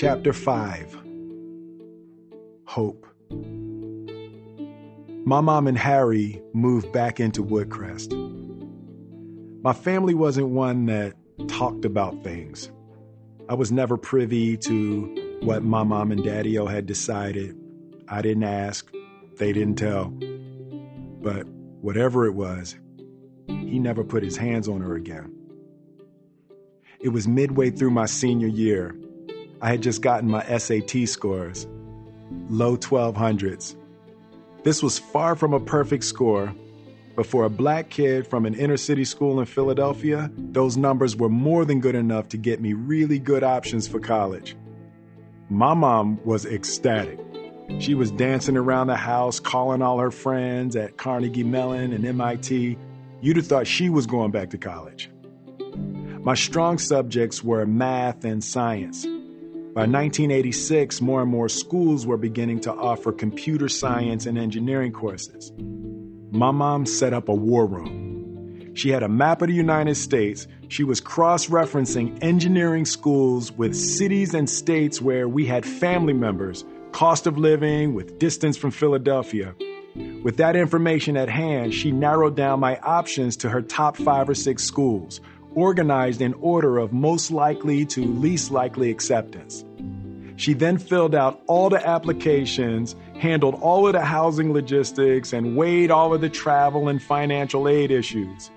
Chapter 5 Hope. My mom and Harry moved back into Woodcrest. My family wasn't one that talked about things. I was never privy to what my mom and daddy had decided. I didn't ask, they didn't tell. But whatever it was, he never put his hands on her again. It was midway through my senior year. I had just gotten my SAT scores, low 1200s. This was far from a perfect score, but for a black kid from an inner city school in Philadelphia, those numbers were more than good enough to get me really good options for college. My mom was ecstatic. She was dancing around the house, calling all her friends at Carnegie Mellon and MIT. You'd have thought she was going back to college. My strong subjects were math and science. By 1986, more and more schools were beginning to offer computer science and engineering courses. My mom set up a war room. She had a map of the United States. She was cross referencing engineering schools with cities and states where we had family members, cost of living, with distance from Philadelphia. With that information at hand, she narrowed down my options to her top five or six schools, organized in order of most likely to least likely acceptance. She then filled out all the applications, handled all of the housing logistics, and weighed all of the travel and financial aid issues.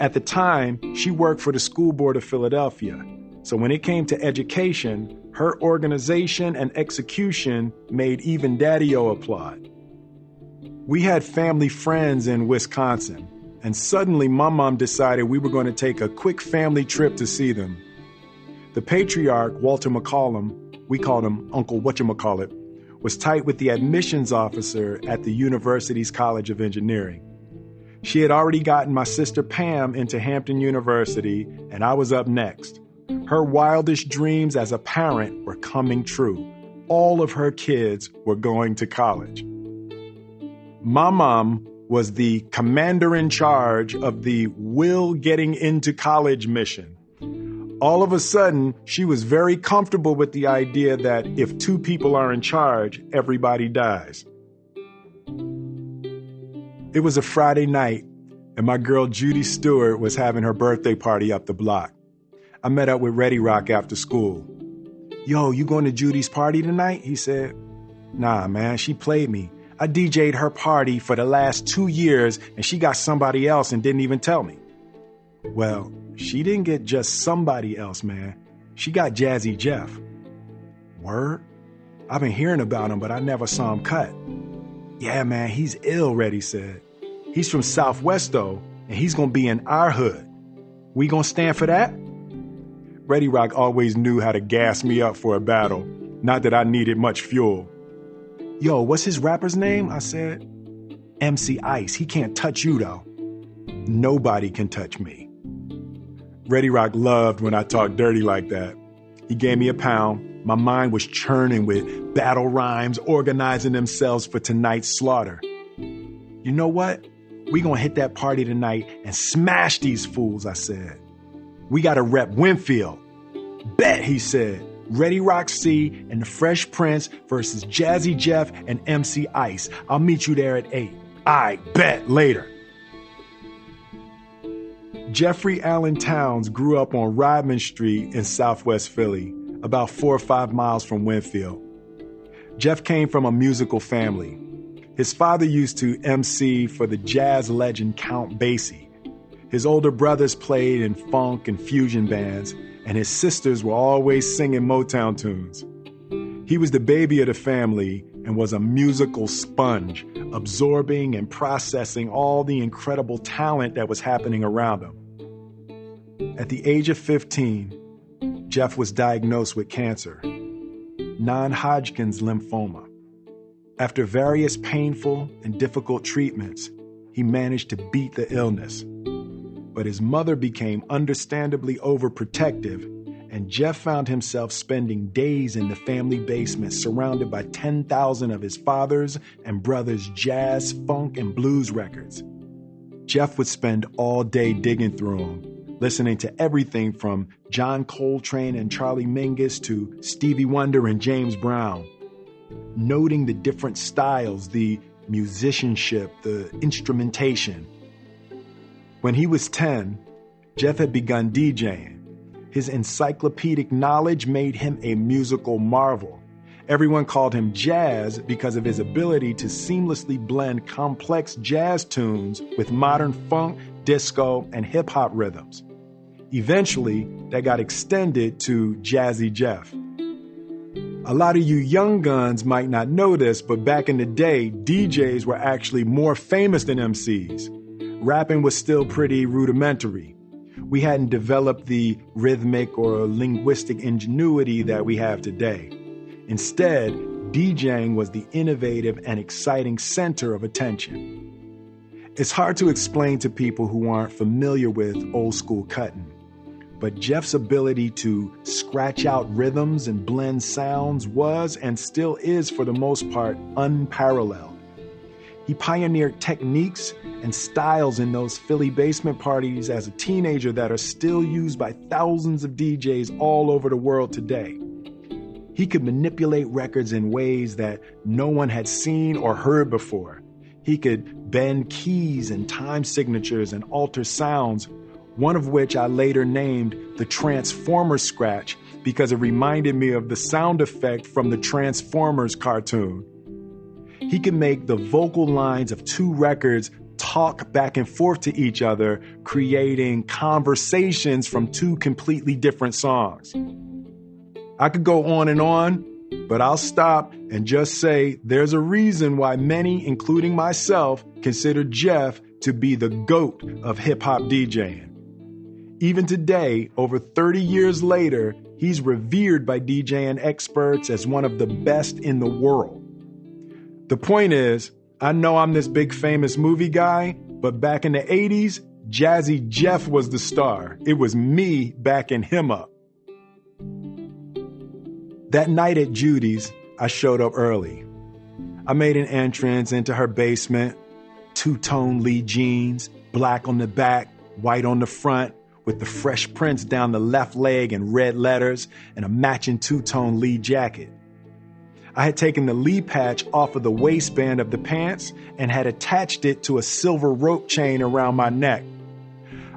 At the time, she worked for the School Board of Philadelphia. So when it came to education, her organization and execution made even Daddy-O applaud. We had family friends in Wisconsin, and suddenly my mom decided we were going to take a quick family trip to see them. The patriarch, Walter McCollum, we called him Uncle Whatchamacallit, was tight with the admissions officer at the university's College of Engineering. She had already gotten my sister Pam into Hampton University, and I was up next. Her wildest dreams as a parent were coming true. All of her kids were going to college. My mom was the commander in charge of the Will Getting Into College mission. All of a sudden, she was very comfortable with the idea that if two people are in charge, everybody dies. It was a Friday night, and my girl Judy Stewart was having her birthday party up the block. I met up with Ready Rock after school. Yo, you going to Judy's party tonight? He said. Nah, man, she played me. I DJ'd her party for the last two years and she got somebody else and didn't even tell me. Well, she didn't get just somebody else, man. She got Jazzy Jeff. Word? I've been hearing about him, but I never saw him cut. Yeah, man, he's ill, Ready said. He's from Southwest, though, and he's gonna be in our hood. We gonna stand for that? Ready Rock always knew how to gas me up for a battle. Not that I needed much fuel. Yo, what's his rapper's name? I said. MC Ice. He can't touch you, though. Nobody can touch me. Ready Rock loved when I talked dirty like that. He gave me a pound. My mind was churning with battle rhymes organizing themselves for tonight's slaughter. You know what? We gonna hit that party tonight and smash these fools, I said. We gotta rep Wynnefield. Bet, he said. Ready Rock C and the Fresh Prince versus Jazzy Jeff and MC Ice. I'll meet you there at 8. I bet later. Jeffrey Allen Townes grew up on Rodman Street in southwest Philly, about four or five miles from Wynnefield. Jeff came from a musical family. His father used to MC for the jazz legend Count Basie. His older brothers played in funk and fusion bands, and his sisters were always singing Motown tunes. He was the baby of the family and was a musical sponge, absorbing and processing all the incredible talent that was happening around him. At the age of 15, Jeff was diagnosed with cancer, non Hodgkin's lymphoma. After various painful and difficult treatments, he managed to beat the illness. But his mother became understandably overprotective, and Jeff found himself spending days in the family basement surrounded by 10,000 of his father's and brother's jazz, funk, and blues records. Jeff would spend all day digging through them, listening to everything from John Coltrane and Charlie Mingus to Stevie Wonder and James Brown. Noting the different styles, the musicianship, the instrumentation. When he was 10, Jeff had begun DJing. His encyclopedic knowledge made him a musical marvel. Everyone called him Jazz because of his ability to seamlessly blend complex jazz tunes with modern funk, disco, and hip hop rhythms. Eventually, that got extended to Jazzy Jeff. A lot of you young guns might not know this, but back in the day, DJs were actually more famous than MCs. Rapping was still pretty rudimentary. We hadn't developed the rhythmic or linguistic ingenuity that we have today. Instead, DJing was the innovative and exciting center of attention. It's hard to explain to people who aren't familiar with old school cutting, but Jeff's ability to scratch out rhythms and blend sounds was and still is, for the most part, unparalleled. He pioneered techniques and styles in those Philly basement parties as a teenager that are still used by thousands of DJs all over the world today. He could manipulate records in ways that no one had seen or heard before. He could bend keys and time signatures and alter sounds, one of which I later named the Transformer Scratch because it reminded me of the sound effect from the Transformers cartoon. He can make the vocal lines of two records talk back and forth to each other, creating conversations from two completely different songs. I could go on and on, but I'll stop and just say there's a reason why many, including myself, consider Jeff to be the GOAT of hip hop DJing. Even today, over 30 years later, he's revered by DJing experts as one of the best in the world. The point is, I know I'm this big famous movie guy, but back in the 80s, Jazzy Jeff was the star. It was me backing him up. That night at Judy's, I showed up early. I made an entrance into her basement, two tone Lee jeans, black on the back, white on the front, with the Fresh Prince down the left leg in red letters, and a matching two tone Lee jacket. I had taken the Lee patch off of the waistband of the pants and had attached it to a silver rope chain around my neck.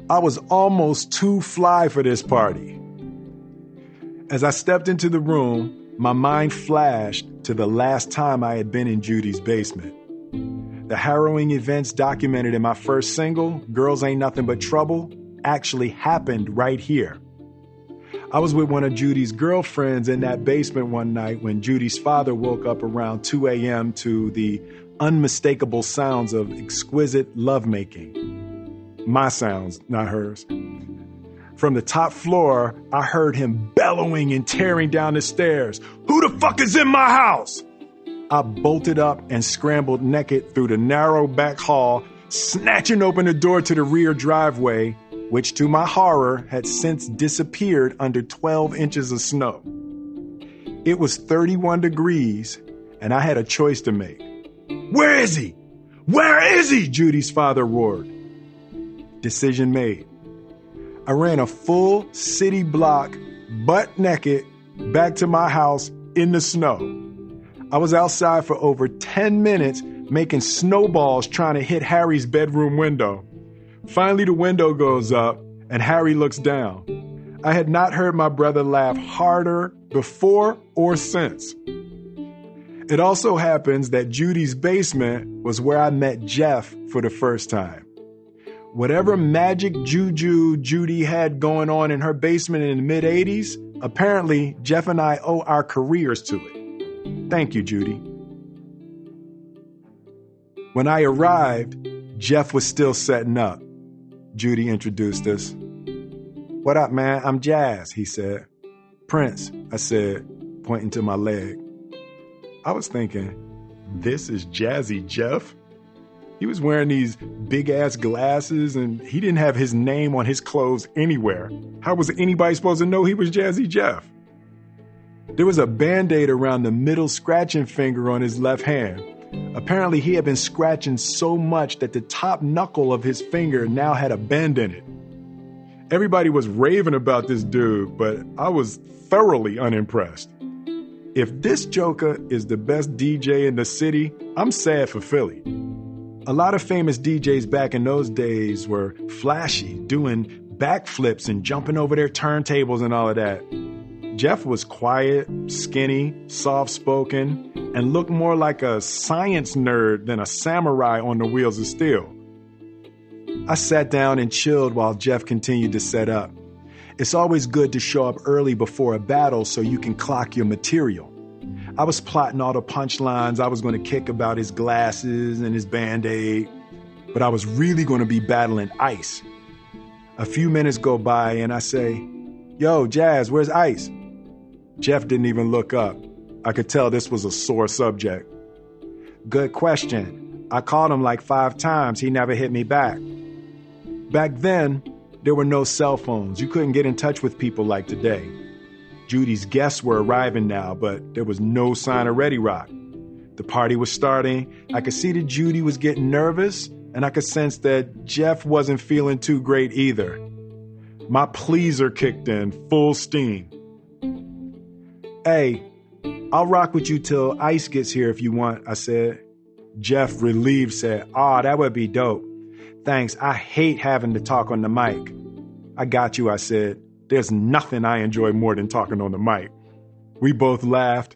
I was almost too fly for this party. As I stepped into the room, my mind flashed to the last time I had been in Judy's basement. The harrowing events documented in my first single, Girls Ain't Nothing But Trouble, actually happened right here. I was with one of Judy's girlfriends in that basement one night when Judy's father woke up around 2 a.m. to the unmistakable sounds of exquisite lovemaking. My sounds, not hers. From the top floor, I heard him bellowing and tearing down the stairs. Who the fuck is in my house? I bolted up and scrambled naked through the narrow back hall, snatching open the door to the rear driveway, which to my horror had since disappeared under 12 inches of snow. It was 31 degrees, and I had a choice to make. Where is he? Where is he? Judy's father roared. Decision made. I ran a full city block, butt naked, back to my house in the snow. I was outside for over 10 minutes making snowballs trying to hit Harry's bedroom window. Finally, the window goes up and Harry looks down. I had not heard my brother laugh harder before or since. It also happens that Judy's basement was where I met Jeff for the first time. Whatever magic juju Judy had going on in her basement in the mid 80s, apparently Jeff and I owe our careers to it. Thank you, Judy. When I arrived, Jeff was still setting up. Judy introduced us. What up, man? I'm Jazz, he said. Prince, I said, pointing to my leg. I was thinking, this is Jazzy Jeff? He was wearing these big ass glasses and he didn't have his name on his clothes anywhere. How was anybody supposed to know he was Jazzy Jeff? There was a band aid around the middle scratching finger on his left hand. Apparently, he had been scratching so much that the top knuckle of his finger now had a bend in it. Everybody was raving about this dude, but I was thoroughly unimpressed. If this Joker is the best DJ in the city, I'm sad for Philly. A lot of famous DJs back in those days were flashy, doing backflips and jumping over their turntables and all of that. Jeff was quiet, skinny, soft spoken, and looked more like a science nerd than a samurai on the wheels of steel. I sat down and chilled while Jeff continued to set up. It's always good to show up early before a battle so you can clock your material. I was plotting all the punchlines I was going to kick about his glasses and his band aid, but I was really going to be battling Ice. A few minutes go by and I say, Yo, Jazz, where's Ice? Jeff didn't even look up. I could tell this was a sore subject. Good question. I called him like five times. He never hit me back. Back then, there were no cell phones. You couldn't get in touch with people like today. Judy's guests were arriving now, but there was no sign of Ready Rock. The party was starting. I could see that Judy was getting nervous, and I could sense that Jeff wasn't feeling too great either. My pleaser kicked in full steam. Hey, I'll rock with you till Ice gets here if you want, I said. Jeff, relieved, said, Aw, oh, that would be dope. Thanks, I hate having to talk on the mic. I got you, I said. There's nothing I enjoy more than talking on the mic. We both laughed.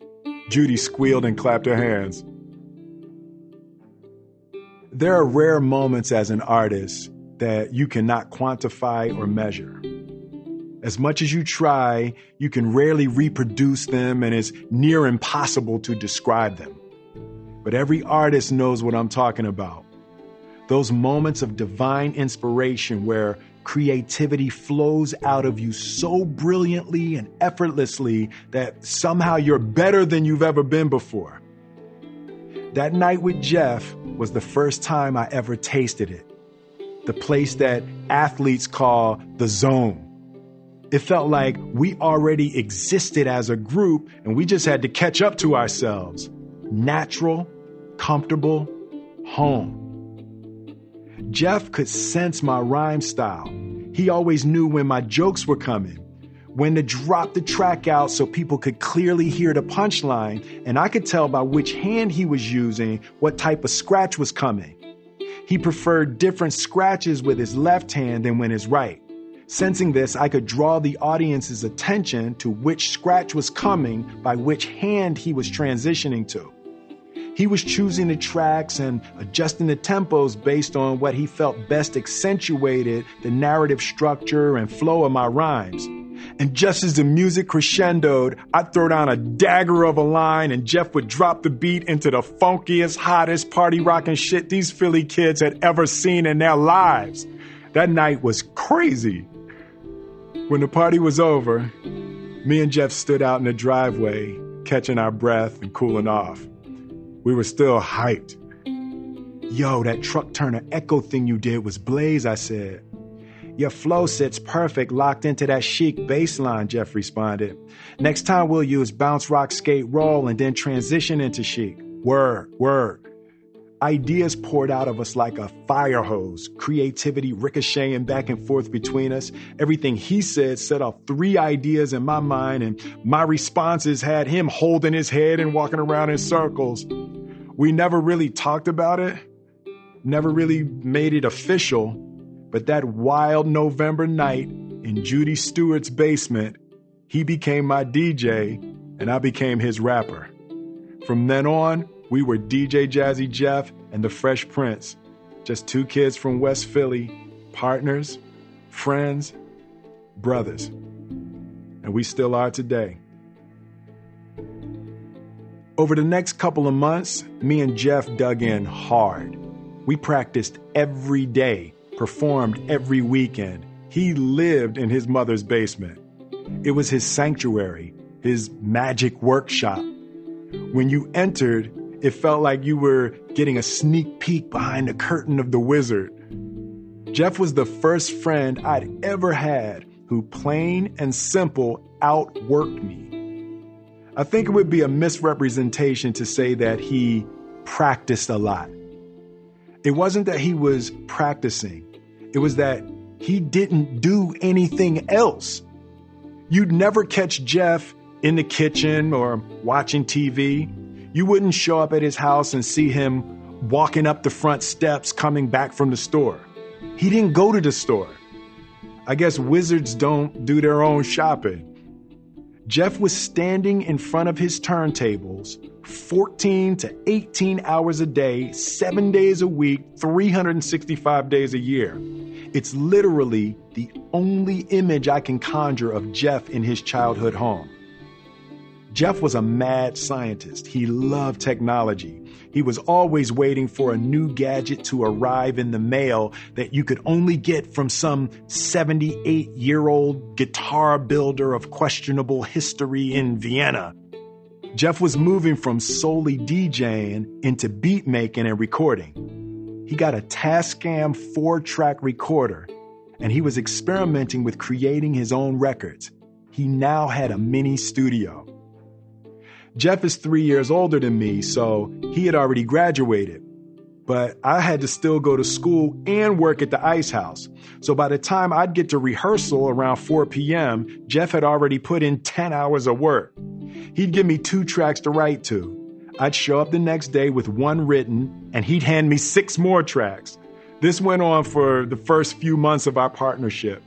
Judy squealed and clapped her hands. There are rare moments as an artist that you cannot quantify or measure. As much as you try, you can rarely reproduce them and it's near impossible to describe them. But every artist knows what I'm talking about. Those moments of divine inspiration where creativity flows out of you so brilliantly and effortlessly that somehow you're better than you've ever been before. That night with Jeff was the first time I ever tasted it. The place that athletes call the zone it felt like we already existed as a group and we just had to catch up to ourselves. Natural, comfortable, home. Jeff could sense my rhyme style. He always knew when my jokes were coming, when to drop the track out so people could clearly hear the punchline, and I could tell by which hand he was using what type of scratch was coming. He preferred different scratches with his left hand than with his right. Sensing this, I could draw the audience's attention to which scratch was coming by which hand he was transitioning to. He was choosing the tracks and adjusting the tempos based on what he felt best accentuated the narrative structure and flow of my rhymes. And just as the music crescendoed, I'd throw down a dagger of a line and Jeff would drop the beat into the funkiest, hottest party rocking shit these Philly kids had ever seen in their lives. That night was crazy. When the party was over, me and Jeff stood out in the driveway, catching our breath and cooling off. We were still hyped. Yo, that truck turner echo thing you did was blaze, I said. Your flow sits perfect locked into that chic bass line, Jeff responded. Next time we'll use bounce, rock, skate, roll, and then transition into chic. Word, word. Ideas poured out of us like a fire hose, creativity ricocheting back and forth between us. Everything he said set off three ideas in my mind, and my responses had him holding his head and walking around in circles. We never really talked about it, never really made it official, but that wild November night in Judy Stewart's basement, he became my DJ and I became his rapper. From then on, we were DJ Jazzy Jeff and the Fresh Prince, just two kids from West Philly, partners, friends, brothers. And we still are today. Over the next couple of months, me and Jeff dug in hard. We practiced every day, performed every weekend. He lived in his mother's basement. It was his sanctuary, his magic workshop. When you entered, it felt like you were getting a sneak peek behind the curtain of the wizard. Jeff was the first friend I'd ever had who, plain and simple, outworked me. I think it would be a misrepresentation to say that he practiced a lot. It wasn't that he was practicing, it was that He didn't do anything else. You'd never catch Jeff in the kitchen or watching TV. You wouldn't show up at his house and see him walking up the front steps coming back from the store. He didn't go to the store. I guess wizards don't do their own shopping. Jeff was standing in front of his turntables 14 to 18 hours a day, seven days a week, 365 days a year. It's literally the only image I can conjure of Jeff in his childhood home. Jeff was a mad scientist. He loved technology. He was always waiting for a new gadget to arrive in the mail that you could only get from some 78 year old guitar builder of questionable history in Vienna. Jeff was moving from solely DJing into beat making and recording. He got a Tascam four track recorder and he was experimenting with creating his own records. He now had a mini studio. Jeff is three years older than me, so he had already graduated. But I had to still go to school and work at the ice house. So by the time I'd get to rehearsal around 4 p.m., Jeff had already put in 10 hours of work. He'd give me two tracks to write to. I'd show up the next day with one written, and he'd hand me six more tracks. This went on for the first few months of our partnership.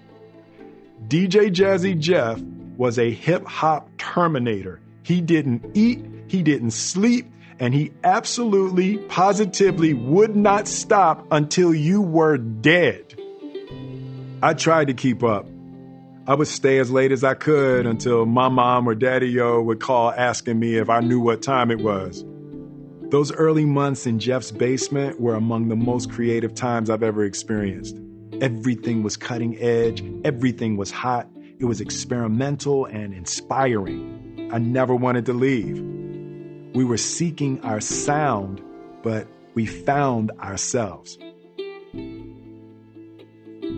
DJ Jazzy Jeff was a hip hop terminator. He didn't eat, he didn't sleep, and he absolutely, positively would not stop until you were dead. I tried to keep up. I would stay as late as I could until my mom or daddy o would call asking me if I knew what time it was. Those early months in Jeff's basement were among the most creative times I've ever experienced. Everything was cutting edge, everything was hot, it was experimental and inspiring. I never wanted to leave. We were seeking our sound, but we found ourselves.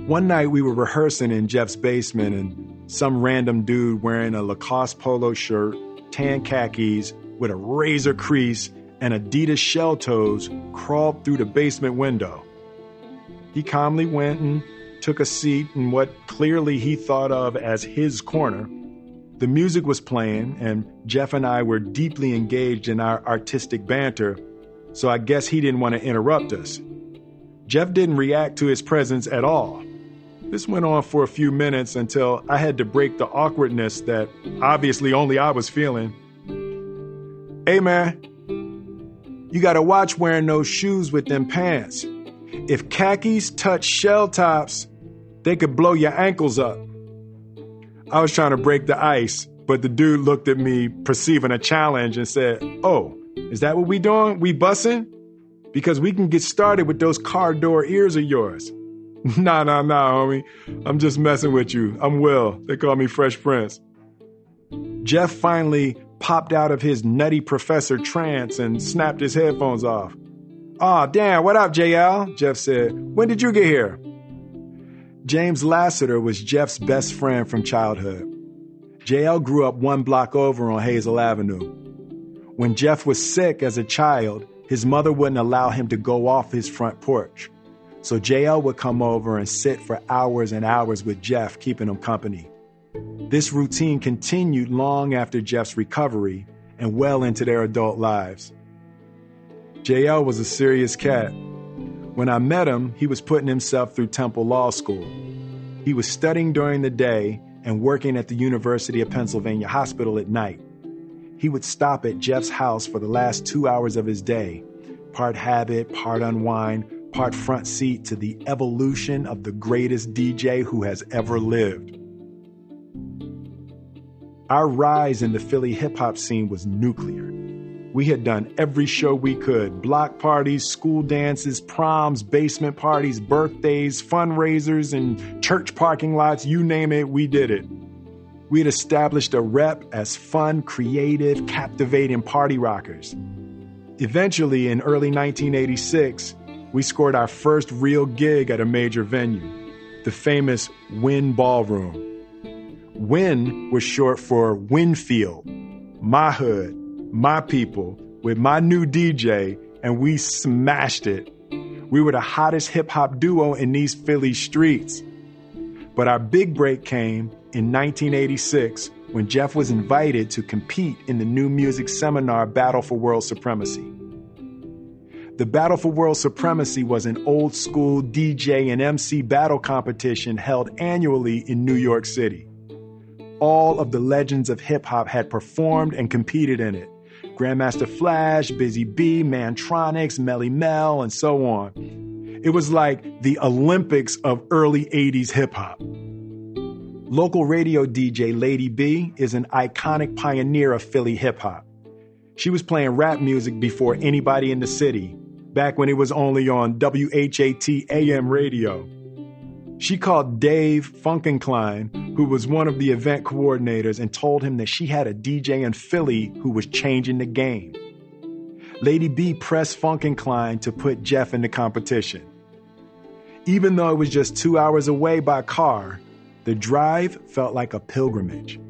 One night we were rehearsing in Jeff's basement, and some random dude wearing a Lacoste polo shirt, tan khakis, with a razor crease, and Adidas shell toes crawled through the basement window. He calmly went and took a seat in what clearly he thought of as his corner. The music was playing, and Jeff and I were deeply engaged in our artistic banter, so I guess he didn't want to interrupt us. Jeff didn't react to his presence at all. This went on for a few minutes until I had to break the awkwardness that obviously only I was feeling. Hey man, you gotta watch wearing those shoes with them pants. If khakis touch shell toes, they could blow your ankles up. I was trying to break the ice, but the dude looked at me, perceiving a challenge, and said, Oh, is that what we doing? We bussing? Because we can get started with those car door ears of yours. nah, nah, nah, homie. I'm just messing with you. I'm Will. They call me Fresh Prince. Jeff finally popped out of his nutty professor trance and snapped his headphones off. Aw, oh, damn, what up, JL? Jeff said. When did you get here? James Lassiter was Jeff's best friend from childhood. JL grew up one block over on Hazel Avenue. When Jeff was sick as a child, his mother wouldn't allow him to go off his front porch. So JL would come over and sit for hours and hours with Jeff, keeping him company. This routine continued long after Jeff's recovery and well into their adult lives. JL was a serious cat when I met him, he was putting himself through Temple Law School. He was studying during the day and working at the University of Pennsylvania Hospital at night. He would stop at Jeff's house for the last two hours of his day, part habit, part unwind, part front seat to the evolution of the greatest DJ who has ever lived. Our rise in the Philly hip hop scene was nuclear. We had done every show we could block parties, school dances, proms, basement parties, birthdays, fundraisers, and church parking lots you name it, we did it. We had established a rep as fun, creative, captivating party rockers. Eventually, in early 1986, we scored our first real gig at a major venue, the famous Wynne Ballroom. Wynne was short for Wynnefield, my hood, my people, with my new DJ, and we smashed it. We were the hottest hip hop duo in these Philly streets. But our big break came in 1986 when Jeff was invited to compete in the new music seminar Battle for World Supremacy. The Battle for World Supremacy was an old school DJ and MC battle competition held annually in New York City. All of the legends of hip hop had performed and competed in it. Grandmaster Flash, Busy Bee, Mantronix, Melle Mel, and so on. It was like the Olympics of early 80s hip hop. Local radio DJ Lady B is an iconic pioneer of Philly hip hop. She was playing rap music before anybody in the city, back when it was only on WHAT AM radio. She called Dave Funkenklein, who was one of the event coordinators, and told him that she had a DJ in Philly who was changing the game. Lady B pressed Funkenklein to put Jeff in the competition. Even though it was just two hours away by car, the drive felt like a pilgrimage.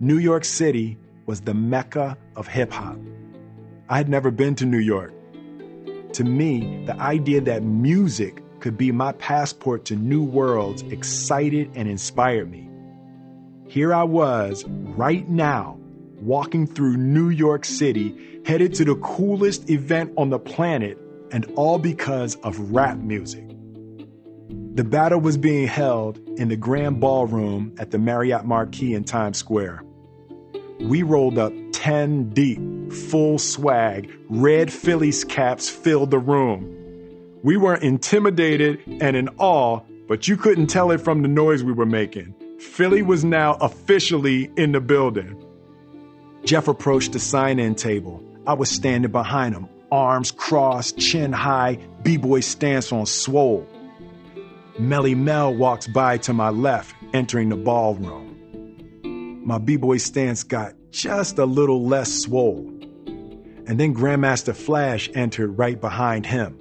New York City was the mecca of hip hop. I had never been to New York. To me, the idea that music could be my passport to new worlds excited and inspired me. Here I was, right now, walking through New York City, headed to the coolest event on the planet, and all because of rap music. The battle was being held in the Grand Ballroom at the Marriott Marquis in Times Square. We rolled up 10 deep, full swag, red Phillies caps filled the room. We weren't intimidated and in awe, but you couldn't tell it from the noise we were making. Philly was now officially in the building. Jeff approached the sign in table. I was standing behind him, arms crossed, chin high, b boy stance on swole. Melle Mel walks by to my left, entering the ballroom. My b-boy stance got just a little less swole. And then Grandmaster Flash entered right behind him.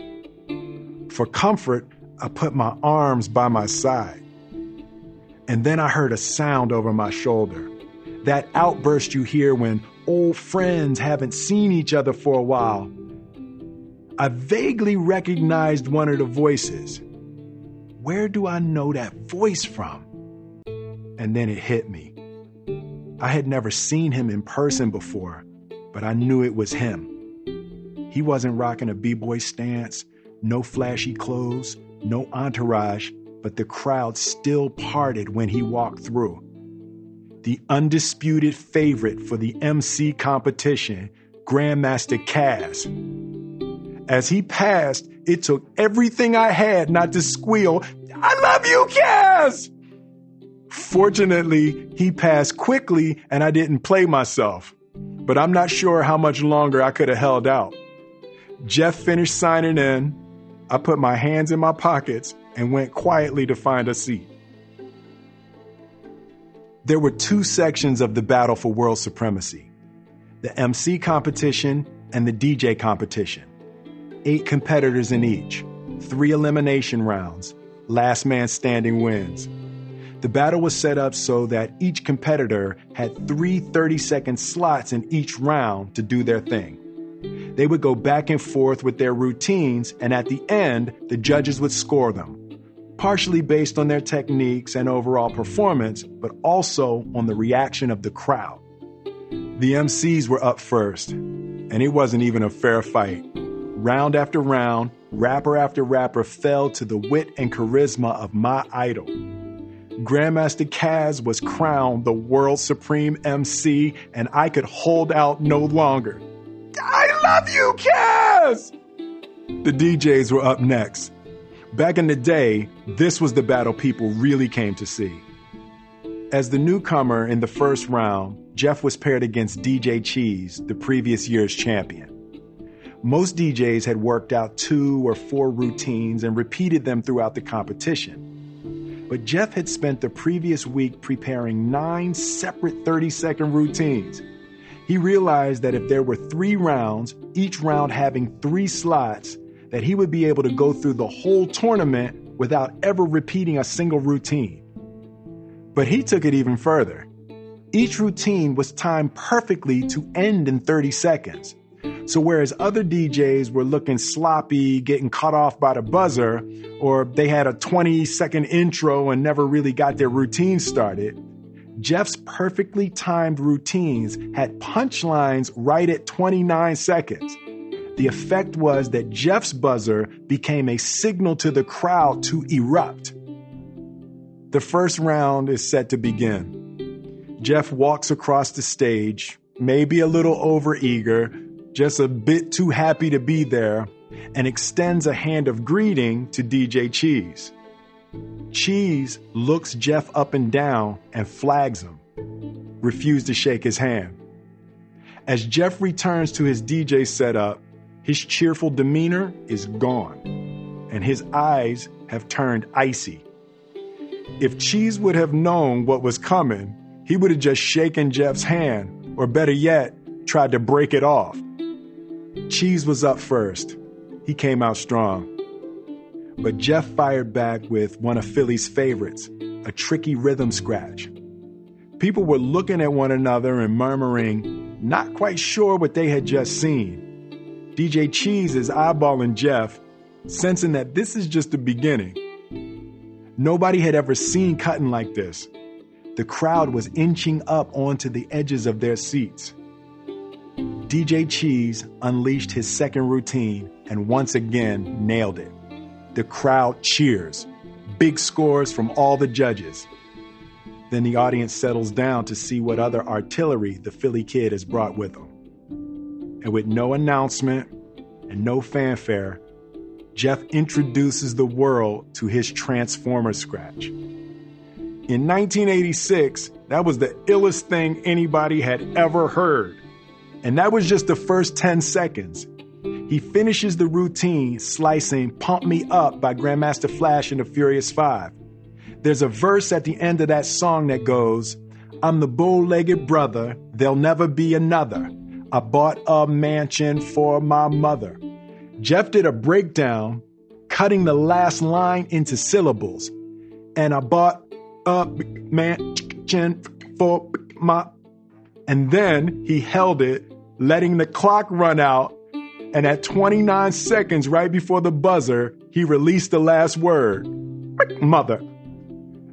For comfort, I put my arms by my side. And then I heard a sound over my shoulder. That outburst you hear when old friends haven't seen each other for a while. I vaguely recognized one of the voices where do I know that voice from? And then it hit me. I had never seen him in person before, but I knew it was him. He wasn't rocking a b-boy stance, no flashy clothes, no entourage, but the crowd still parted when he walked through. The undisputed favorite for the MC competition, Grandmaster Caz. As he passed, it took everything I had not to squeal, I love you, Caz! Fortunately, he passed quickly and I didn't play myself. But I'm not sure how much longer I could have held out. Jeff finished signing in. I put my hands in my pockets and went quietly to find a seat. There were two sections of the battle for world supremacy the MC competition and the DJ competition eight competitors in each, three elimination rounds, last man standing wins. The battle was set up so that each competitor had three 30 second slots in each round to do their thing. They would go back and forth with their routines, and at the end, the judges would score them, partially based on their techniques and overall performance, but also on the reaction of the crowd. The MCs were up first, and it wasn't even a fair fight. Round after round, rapper after rapper fell to the wit and charisma of my idol. Grandmaster Caz was crowned the world supreme MC, and I could hold out no longer. I love you, Caz! The DJs were up next. Back in the day, this was the battle people really came to see. As the newcomer in the first round, Jeff was paired against DJ Cheese, the previous year's champion. Most DJs had worked out two or four routines and repeated them throughout the competition. But Jeff had spent the previous week preparing nine separate 30 second routines. He realized that if there were three rounds, each round having three slots, that he would be able to go through the whole tournament without ever repeating a single routine. But he took it even further. Each routine was timed perfectly to end in 30 seconds. So, whereas other DJs were looking sloppy, getting cut off by the buzzer, or they had a 20 second intro and never really got their routine started, Jeff's perfectly timed routines had punchlines right at 29 seconds. The effect was that Jeff's buzzer became a signal to the crowd to erupt. The first round is set to begin. Jeff walks across the stage, maybe a little overeager, just a bit too happy to be there, and extends a hand of greeting to DJ Cheese. Cheese looks Jeff up and down and flags him, refused to shake his hand. As Jeff returns to his DJ setup, his cheerful demeanor is gone, and his eyes have turned icy. If Cheese would have known what was coming, he would have just shaken Jeff's hand, or better yet, tried to break it off. Cheese was up first. He came out strong. But Jeff fired back with one of Philly's favorites, a tricky rhythm scratch. People were looking at one another and murmuring, not quite sure what they had just seen. DJ Cheese is eyeballing Jeff, sensing that this is just the beginning. Nobody had ever seen cutting like this. The crowd was inching up onto the edges of their seats. DJ Cheese unleashed his second routine and once again nailed it. The crowd cheers. Big scores from all the judges. Then the audience settles down to see what other artillery the Philly kid has brought with him and with no announcement and no fanfare, Jeff introduces the world to his Transformer scratch. In 1986, that was the illest thing anybody had ever heard. And that was just the first 10 seconds. He finishes the routine slicing Pump Me Up by Grandmaster Flash and the Furious Five. There's a verse at the end of that song that goes, I'm the bow legged brother, there'll never be another. I bought a mansion for my mother. Jeff did a breakdown, cutting the last line into syllables. And I bought a mansion for my. And then he held it, letting the clock run out. And at 29 seconds, right before the buzzer, he released the last word Mother.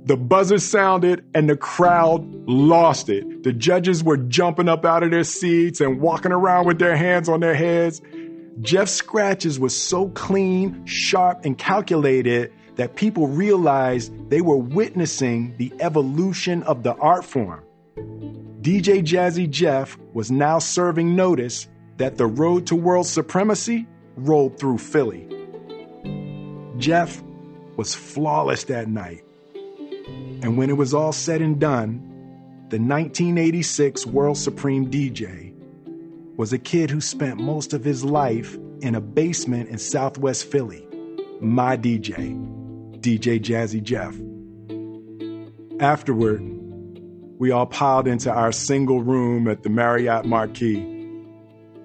The buzzer sounded and the crowd lost it. The judges were jumping up out of their seats and walking around with their hands on their heads. Jeff's scratches were so clean, sharp, and calculated that people realized they were witnessing the evolution of the art form. DJ Jazzy Jeff was now serving notice that the road to world supremacy rolled through Philly. Jeff was flawless that night and when it was all said and done, the 1986 World Supreme DJ was a kid who spent most of his life in a basement in Southwest Philly. My DJ, DJ Jazzy Jeff. Afterward, we all piled into our single room at the Marriott Marquis.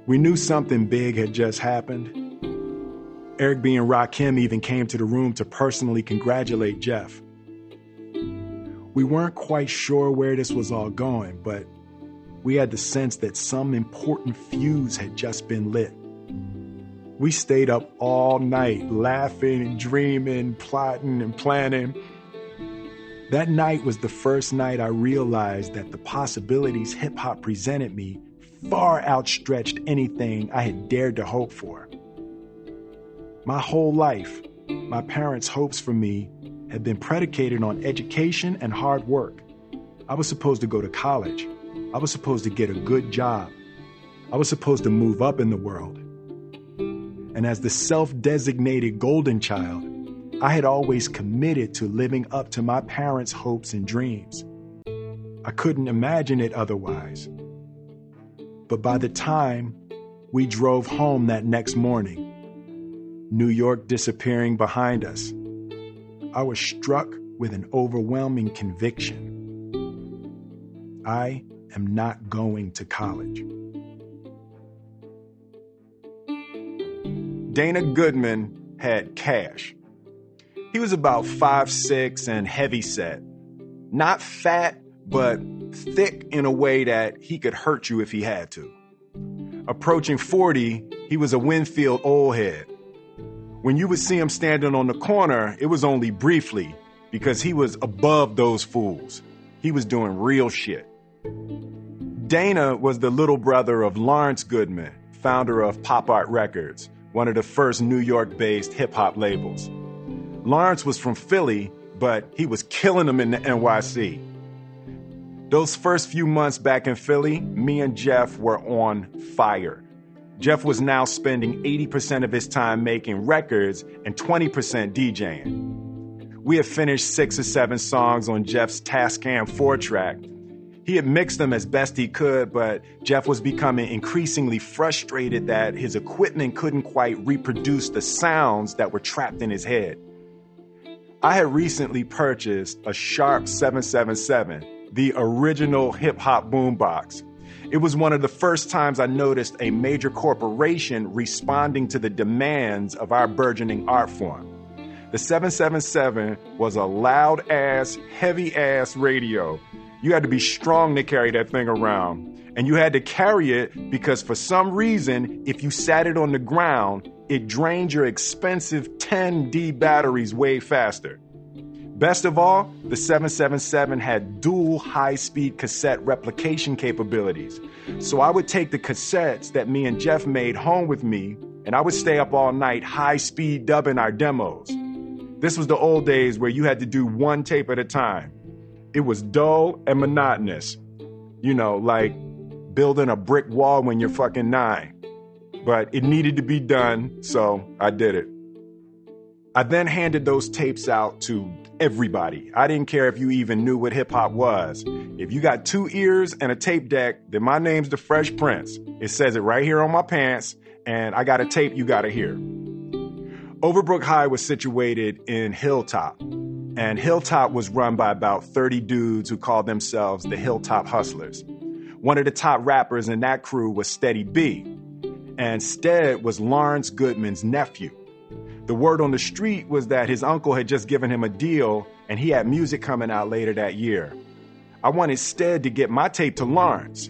We knew something big had just happened. Eric B. and Rakim even came to the room to personally congratulate Jeff. We weren't quite sure where this was all going, but we had the sense that some important fuse had just been lit. We stayed up all night, laughing and dreaming, plotting and planning. That night was the first night I realized that the possibilities hip hop presented me far outstretched anything I had dared to hope for. My whole life, my parents' hopes for me had been predicated on education and hard work. I was supposed to go to college. I was supposed to get a good job. I was supposed to move up in the world. And as the self designated golden child, I had always committed to living up to my parents' hopes and dreams. I couldn't imagine it otherwise. But by the time we drove home that next morning, New York disappearing behind us, I was struck with an overwhelming conviction. I am not going to college. Dana Goodman had cash. He was about five six and heavy set. Not fat, but thick in a way that he could hurt you if he had to. Approaching 40, he was a Wynnefield old head. When you would see him standing on the corner, it was only briefly because he was above those fools. He was doing real shit. Dana was the little brother of Lawrence Goodman, founder of Pop Art Records, one of the first New York based hip hop labels. Lawrence was from Philly, but he was killing them in the NYC. Those first few months back in Philly, me and Jeff were on fire. Jeff was now spending 80% of his time making records and 20% DJing. We had finished six or seven songs on Jeff's Tascam 4 track. He had mixed them as best he could, but Jeff was becoming increasingly frustrated that his equipment couldn't quite reproduce the sounds that were trapped in his head. I had recently purchased a Sharp 777, the original hip hop boombox. It was one of the first times I noticed a major corporation responding to the demands of our burgeoning art form. The 777 was a loud ass, heavy ass radio. You had to be strong to carry that thing around. And you had to carry it because for some reason, if you sat it on the ground, it drained your expensive 10D batteries way faster. Best of all, the 777 had dual high speed cassette replication capabilities. So I would take the cassettes that me and Jeff made home with me, and I would stay up all night high speed dubbing our demos. This was the old days where you had to do one tape at a time. It was dull and monotonous. You know, like building a brick wall when you're fucking nine but it needed to be done, so I did it. I then handed those tapes out to everybody. I didn't care if you even knew what hip hop was. If you got two ears and a tape deck, then my name's the Fresh Prince. It says it right here on my pants, and I got a tape you gotta hear. Overbrook High was situated in Hilltop, and Hilltop was run by about 30 dudes who called themselves the Hilltop Hustlers. One of the top rappers in that crew was Steady B, and Stead was Lawrence Goodman's nephew. The word on the street was that his uncle had just given him a deal and he had music coming out later that year. I wanted Stead to get my tape to Lawrence.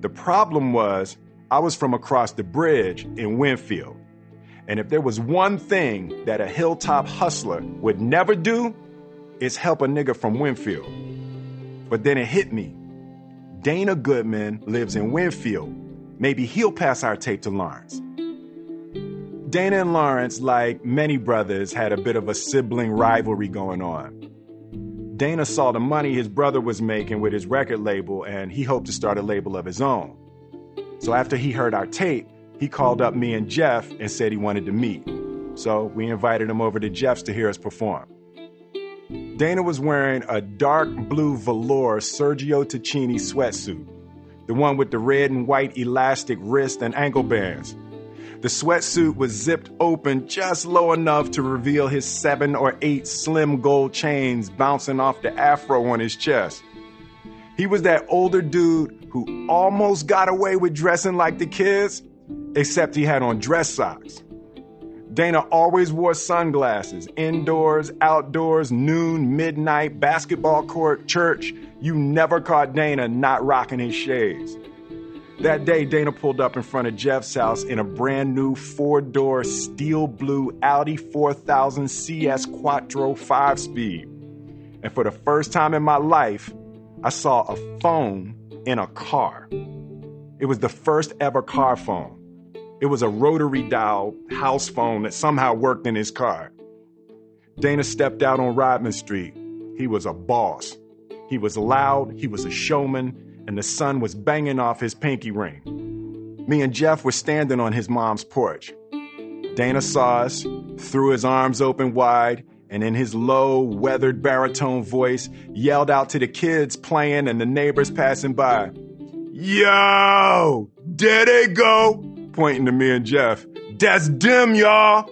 The problem was, I was from across the bridge in Wynnefield. And if there was one thing that a hilltop hustler would never do, it's help a nigga from Wynnefield. But then it hit me. Dana Goodman lives in Wynnefield, Maybe he'll pass our tape to Lawrence. Dana and Lawrence, like many brothers, had a bit of a sibling rivalry going on. Dana saw the money his brother was making with his record label and he hoped to start a label of his own. So after he heard our tape, he called up me and Jeff and said he wanted to meet. So we invited him over to Jeff's to hear us perform. Dana was wearing a dark blue velour Sergio Tacchini sweatsuit the one with the red and white elastic wrist and ankle bands. The sweatsuit was zipped open just low enough to reveal his seven or eight slim gold chains bouncing off the afro on his chest. He was that older dude who almost got away with dressing like the kids, except he had on dress socks. Dana always wore sunglasses, indoors, outdoors, noon, midnight, basketball court, church. You never caught Dana not rocking his shades. That day, Dana pulled up in front of Jeff's house in a brand new four door steel blue Audi 4000 CS Quattro 5 speed. And for the first time in my life, I saw a phone in a car. It was the first ever car phone. It was a rotary dial house phone that somehow worked in his car. Dana stepped out on Rodman Street. He was a boss. He was loud, he was a showman, and the sun was banging off his pinky ring. Me and Jeff were standing on his mom's porch. Dana saw us, threw his arms open wide, and in his low, weathered baritone voice, yelled out to the kids playing and the neighbors passing by, Yo! There they go! pointing to me and Jeff. That's them, y'all.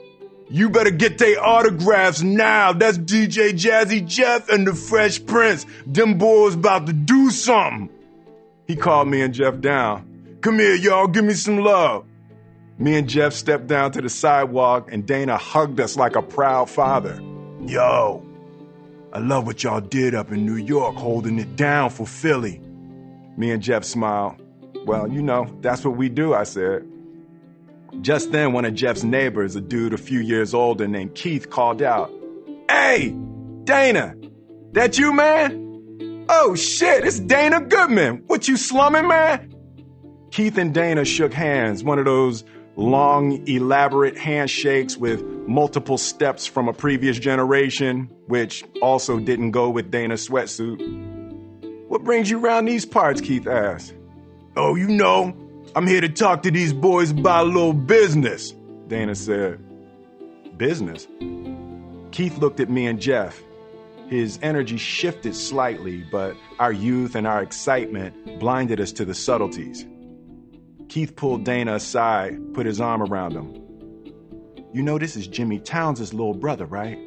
You better get their autographs now. That's DJ Jazzy Jeff and the Fresh Prince. Them boys about to do something. He called me and Jeff down. Come here, y'all. Give me some love. Me and Jeff stepped down to the sidewalk and Dana hugged us like a proud father. Yo, I love what y'all did up in New York, holding it down for Philly. Me and Jeff smiled. Well, you know, that's what we do, I said. Just then, one of Jeff's neighbors, a dude a few years older named Keith, called out, Hey, Dana, that you, man? Oh shit, it's Dana Goodman. What you slumming, man? Keith and Dana shook hands, one of those long, elaborate handshakes with multiple steps from a previous generation, which also didn't go with Dana's sweatsuit. What brings you around these parts? Keith asked. Oh, you know, I'm here to talk to these boys about a little business, Dana said. Business? Keith looked at me and Jeff. His energy shifted slightly, but our youth and our excitement blinded us to the subtleties. Keith pulled Dana aside, put his arm around him. You know this is Jimmy Townes' little brother, right?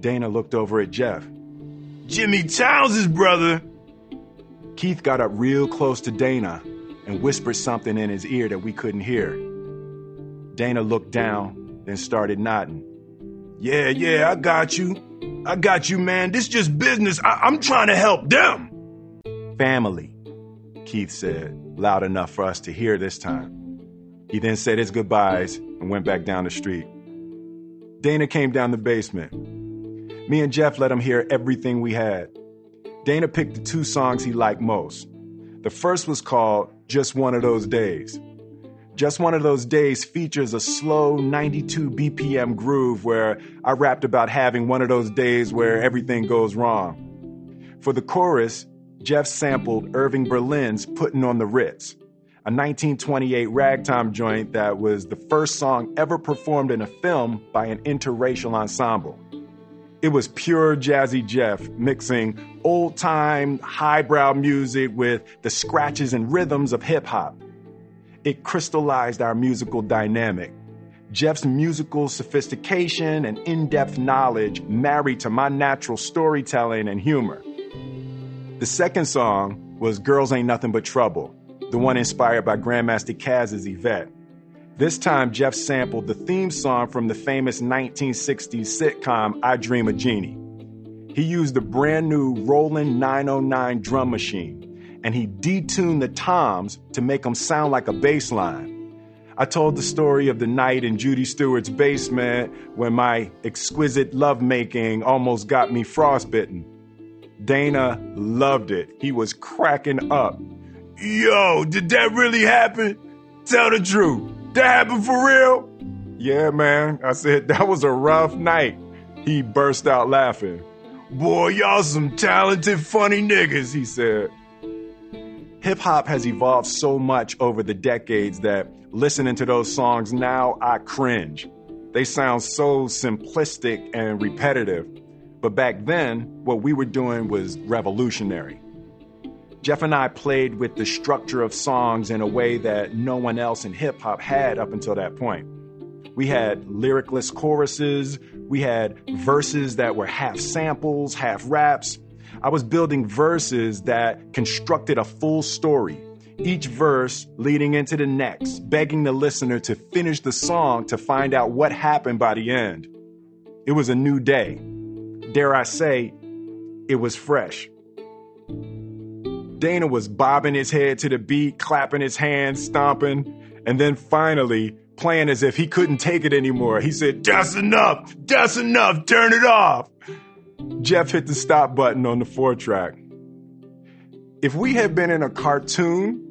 Dana looked over at Jeff. Jimmy Townes' brother? Keith got up real close to Dana and whispered something in his ear that we couldn't hear. Dana looked down, then started nodding. Yeah, yeah, I got you. I got you, man. This just business. I- I'm trying to help them. Family, Keith said, loud enough for us to hear this time. He then said his goodbyes and went back down the street. Dana came down the basement. Me and Jeff let him hear everything we had. Dana picked the two songs he liked most. The first was called Just One of Those Days. Just One of Those Days features a slow 92 BPM groove where I rapped about having one of those days where everything goes wrong. For the chorus, Jeff sampled Irving Berlin's Putting on the Ritz, a 1928 ragtime joint that was the first song ever performed in a film by an interracial ensemble. It was pure Jazzy Jeff mixing old time, highbrow music with the scratches and rhythms of hip hop. It crystallized our musical dynamic. Jeff's musical sophistication and in depth knowledge married to my natural storytelling and humor. The second song was Girls Ain't Nothing But Trouble, the one inspired by Grandmaster Caz's Yvette. This time, Jeff sampled the theme song from the famous 1960s sitcom I Dream of Jeannie. He used the brand new Roland 909 drum machine, and he detuned the toms to make them sound like a bass line. I told the story of the night in Judy Stewart's basement when my exquisite lovemaking almost got me frostbitten. Dana loved it. He was cracking up. Yo, did that really happen? Tell the truth. That happened for real? Yeah, man. I said, that was a rough night. He burst out laughing. Boy, y'all some talented, funny niggas, he said. Hip hop has evolved so much over the decades that listening to those songs now, I cringe. They sound so simplistic and repetitive. But back then, what we were doing was revolutionary. Jeff and I played with the structure of songs in a way that no one else in hip hop had up until that point. We had lyricless choruses, we had verses that were half samples, half raps. I was building verses that constructed a full story, each verse leading into the next, begging the listener to finish the song to find out what happened by the end. It was a new day. Dare I say, it was fresh. Dana was bobbing his head to the beat, clapping his hands, stomping, and then finally playing as if he couldn't take it anymore. He said, That's enough! That's enough! Turn it off! Jeff hit the stop button on the four track. If we had been in a cartoon,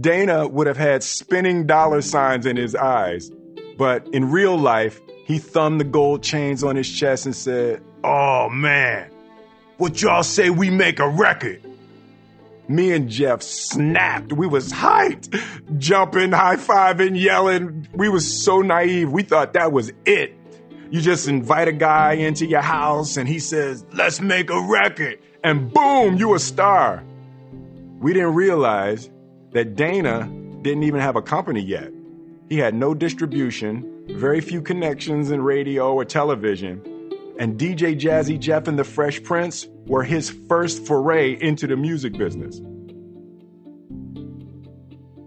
Dana would have had spinning dollar signs in his eyes. But in real life, he thumbed the gold chains on his chest and said, Oh man, what y'all say we make a record? Me and Jeff snapped. We was hyped, jumping, high-fiving, yelling. We was so naive. We thought that was it. You just invite a guy into your house and he says, let's make a record. And boom, you a star. We didn't realize that Dana didn't even have a company yet. He had no distribution, very few connections in radio or television, and DJ Jazzy Jeff and the Fresh Prince were his first foray into the music business.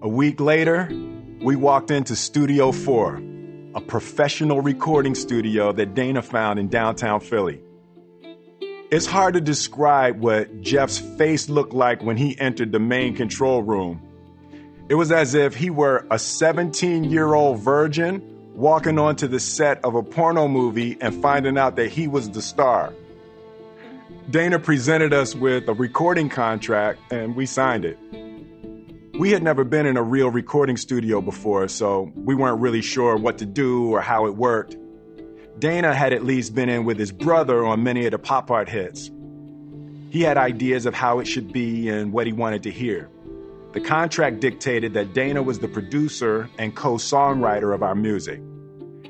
A week later, we walked into Studio 4, a professional recording studio that Dana found in downtown Philly. It's hard to describe what Jeff's face looked like when he entered the main control room. It was as if he were a 17 year old virgin walking onto the set of a porno movie and finding out that he was the star. Dana presented us with a recording contract and we signed it. We had never been in a real recording studio before, so we weren't really sure what to do or how it worked. Dana had at least been in with his brother on many of the Pop Art hits. He had ideas of how it should be and what he wanted to hear. The contract dictated that Dana was the producer and co songwriter of our music.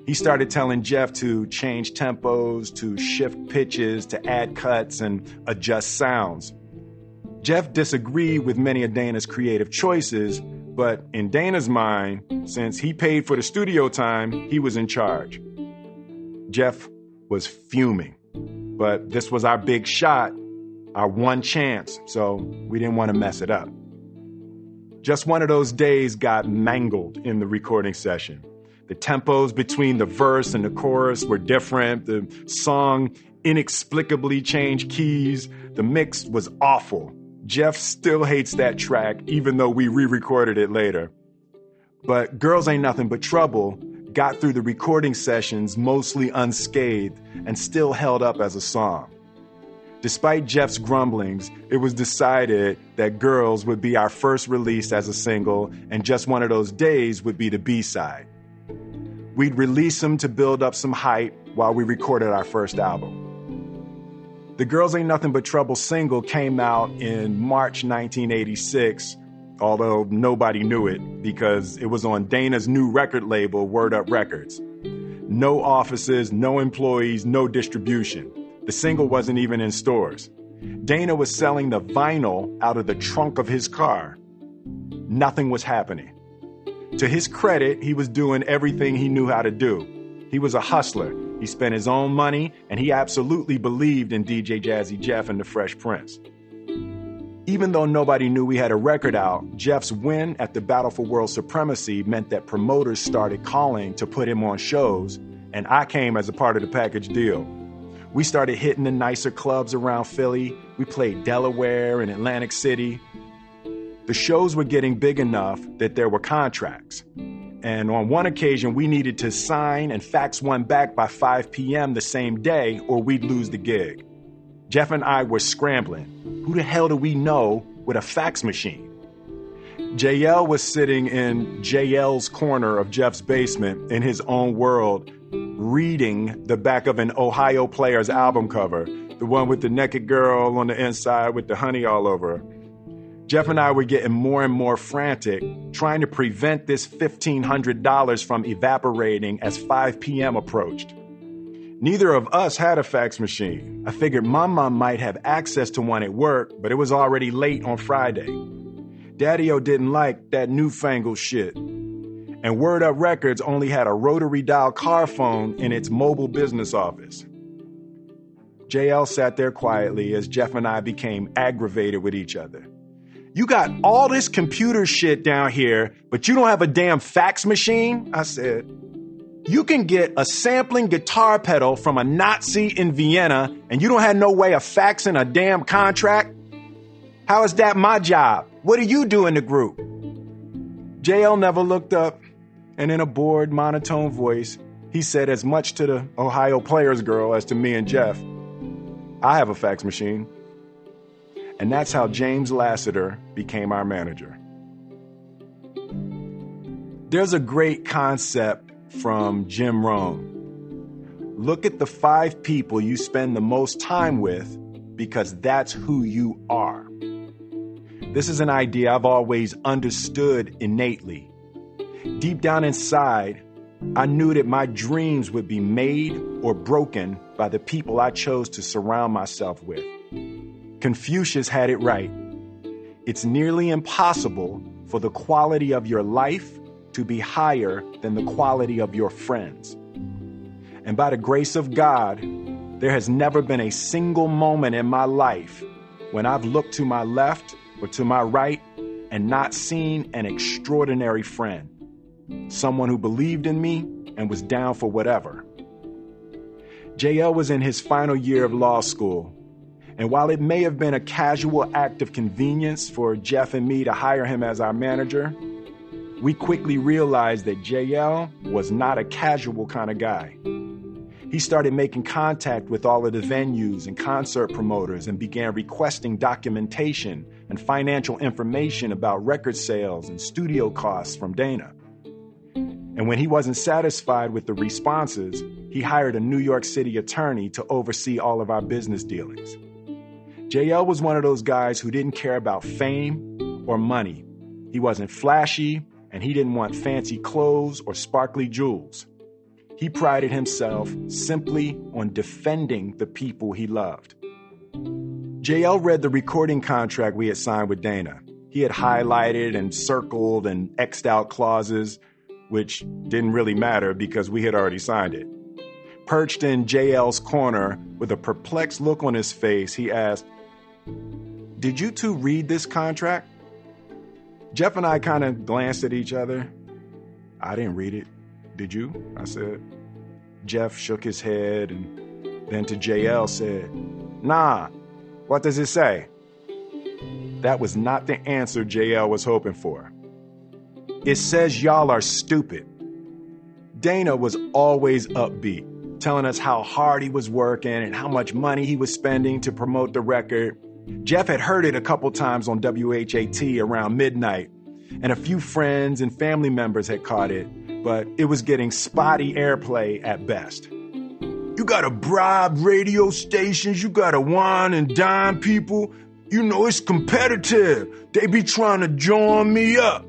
He started telling Jeff to change tempos, to shift pitches, to add cuts, and adjust sounds. Jeff disagreed with many of Dana's creative choices, but in Dana's mind, since he paid for the studio time, he was in charge. Jeff was fuming, but this was our big shot, our one chance, so we didn't want to mess it up. Just one of those days got mangled in the recording session. The tempos between the verse and the chorus were different. The song inexplicably changed keys. The mix was awful. Jeff still hates that track, even though we re recorded it later. But Girls Ain't Nothing But Trouble got through the recording sessions mostly unscathed and still held up as a song. Despite Jeff's grumblings, it was decided that Girls would be our first release as a single, and Just One of Those Days would be the B side. We'd release them to build up some hype while we recorded our first album. The Girls Ain't Nothing But Trouble single came out in March 1986, although nobody knew it because it was on Dana's new record label, Word Up Records. No offices, no employees, no distribution. The single wasn't even in stores. Dana was selling the vinyl out of the trunk of his car. Nothing was happening. To his credit, he was doing everything he knew how to do. He was a hustler. He spent his own money, and he absolutely believed in DJ Jazzy Jeff and the Fresh Prince. Even though nobody knew we had a record out, Jeff's win at the Battle for World Supremacy meant that promoters started calling to put him on shows, and I came as a part of the package deal. We started hitting the nicer clubs around Philly. We played Delaware and Atlantic City. The shows were getting big enough that there were contracts. And on one occasion, we needed to sign and fax one back by 5 p.m. the same day, or we'd lose the gig. Jeff and I were scrambling. Who the hell do we know with a fax machine? JL was sitting in JL's corner of Jeff's basement in his own world, reading the back of an Ohio Players album cover, the one with the naked girl on the inside with the honey all over her. Jeff and I were getting more and more frantic, trying to prevent this $1,500 from evaporating as 5 p.m. approached. Neither of us had a fax machine. I figured my mom might have access to one at work, but it was already late on Friday. Daddy O didn't like that newfangled shit. And Word Up Records only had a rotary dial car phone in its mobile business office. JL sat there quietly as Jeff and I became aggravated with each other. You got all this computer shit down here, but you don't have a damn fax machine? I said. You can get a sampling guitar pedal from a Nazi in Vienna, and you don't have no way of faxing a damn contract? How is that my job? What do you do in the group? JL never looked up, and in a bored, monotone voice, he said as much to the Ohio Players girl as to me and Jeff. I have a fax machine. And that's how James Lassiter became our manager. There's a great concept from Jim Rohn. Look at the five people you spend the most time with because that's who you are. This is an idea I've always understood innately. Deep down inside, I knew that my dreams would be made or broken by the people I chose to surround myself with. Confucius had it right. It's nearly impossible for the quality of your life to be higher than the quality of your friends. And by the grace of God, there has never been a single moment in my life when I've looked to my left or to my right and not seen an extraordinary friend, someone who believed in me and was down for whatever. JL was in his final year of law school and while it may have been a casual act of convenience for Jeff and me to hire him as our manager, we quickly realized that JL was not a casual kind of guy. He started making contact with all of the venues and concert promoters and began requesting documentation and financial information about record sales and studio costs from Dana. And when he wasn't satisfied with the responses, he hired a New York City attorney to oversee all of our business dealings. JL was one of those guys who didn't care about fame or money. He wasn't flashy, and he didn't want fancy clothes or sparkly jewels. He prided himself simply on defending the people he loved. JL read the recording contract we had signed with Dana. He had highlighted and circled and X'd out clauses, which didn't really matter because we had already signed it. Perched in JL's corner with a perplexed look on his face, he asked, Did you two read this contract? Jeff and I kind of glanced at each other. I didn't read it. Did you? I said. Jeff shook his head and then to JL said, Nah, what does it say? That was not the answer JL was hoping for. It says y'all are stupid. Dana was always upbeat, telling us how hard he was working and how much money he was spending to promote the record. Jeff had heard it a couple times on WHAT around midnight, and a few friends and family members had caught it, but it was getting spotty airplay at best. You gotta bribe radio stations, you gotta wine and dine people. You know it's competitive. They be trying to join me up.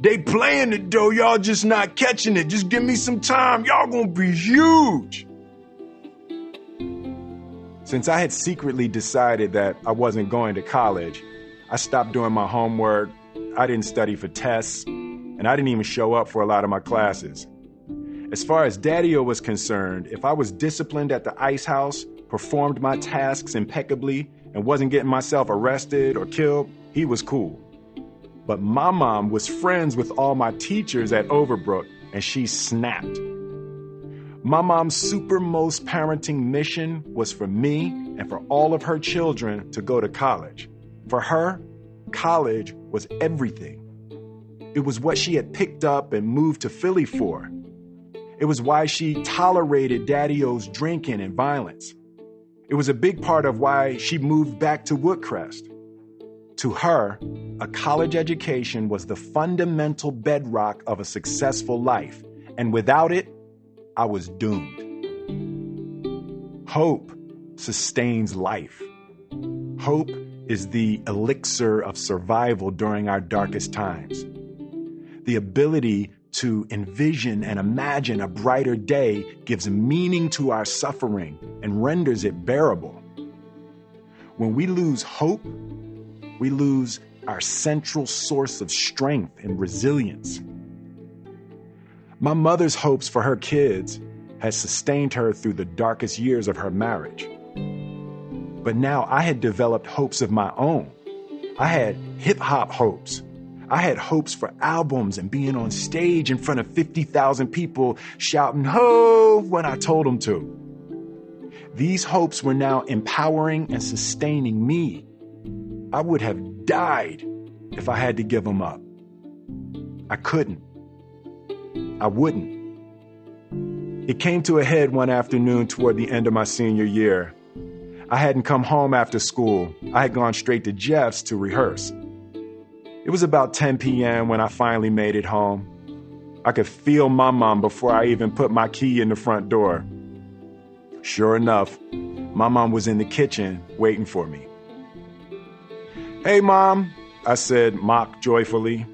They playing it though, y'all just not catching it. Just give me some time, y'all gonna be huge. Since I had secretly decided that I wasn't going to college, I stopped doing my homework, I didn't study for tests, and I didn't even show up for a lot of my classes. As far as Daddio was concerned, if I was disciplined at the ice house, performed my tasks impeccably, and wasn't getting myself arrested or killed, he was cool. But my mom was friends with all my teachers at Overbrook, and she snapped. My mom's supermost parenting mission was for me and for all of her children to go to college. For her, college was everything. It was what she had picked up and moved to Philly for. It was why she tolerated Daddy O's drinking and violence. It was a big part of why she moved back to Woodcrest. To her, a college education was the fundamental bedrock of a successful life, and without it, I was doomed. Hope sustains life. Hope is the elixir of survival during our darkest times. The ability to envision and imagine a brighter day gives meaning to our suffering and renders it bearable. When we lose hope, we lose our central source of strength and resilience. My mother's hopes for her kids has sustained her through the darkest years of her marriage. But now I had developed hopes of my own. I had hip hop hopes. I had hopes for albums and being on stage in front of 50,000 people shouting ho when I told them to. These hopes were now empowering and sustaining me. I would have died if I had to give them up. I couldn't. I wouldn't. It came to a head one afternoon toward the end of my senior year. I hadn't come home after school. I had gone straight to Jeff's to rehearse. It was about 10 p.m. when I finally made it home. I could feel my mom before I even put my key in the front door. Sure enough, my mom was in the kitchen waiting for me. Hey, mom, I said, mock joyfully.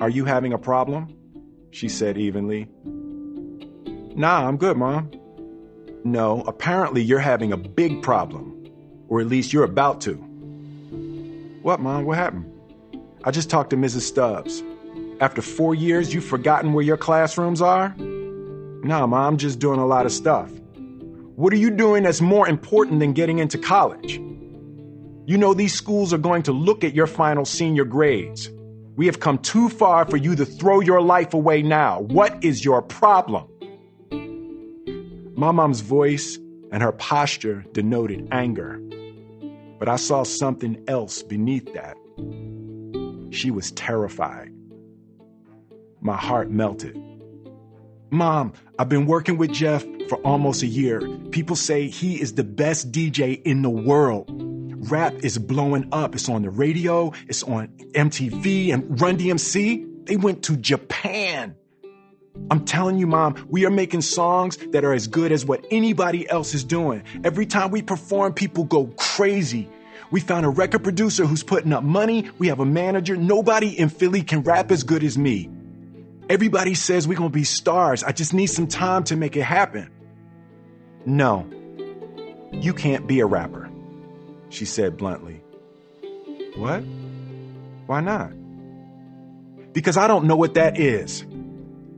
Are you having a problem? She said evenly. Nah, I'm good, mom. No, apparently you're having a big problem. Or at least you're about to. What, Mom? What happened? I just talked to Mrs. Stubbs. After four years, you've forgotten where your classrooms are? Nah, Mom, I'm just doing a lot of stuff. What are you doing that's more important than getting into college? You know, these schools are going to look at your final senior grades. We have come too far for you to throw your life away now. What is your problem? My mom's voice and her posture denoted anger, but I saw something else beneath that. She was terrified. My heart melted. Mom, I've been working with Jeff for almost a year. People say he is the best DJ in the world. Rap is blowing up. It's on the radio, it's on MTV and Run DMC. They went to Japan. I'm telling you, mom, we are making songs that are as good as what anybody else is doing. Every time we perform, people go crazy. We found a record producer who's putting up money. We have a manager. Nobody in Philly can rap as good as me. Everybody says we're going to be stars. I just need some time to make it happen. No, you can't be a rapper, she said bluntly. What? Why not? Because I don't know what that is.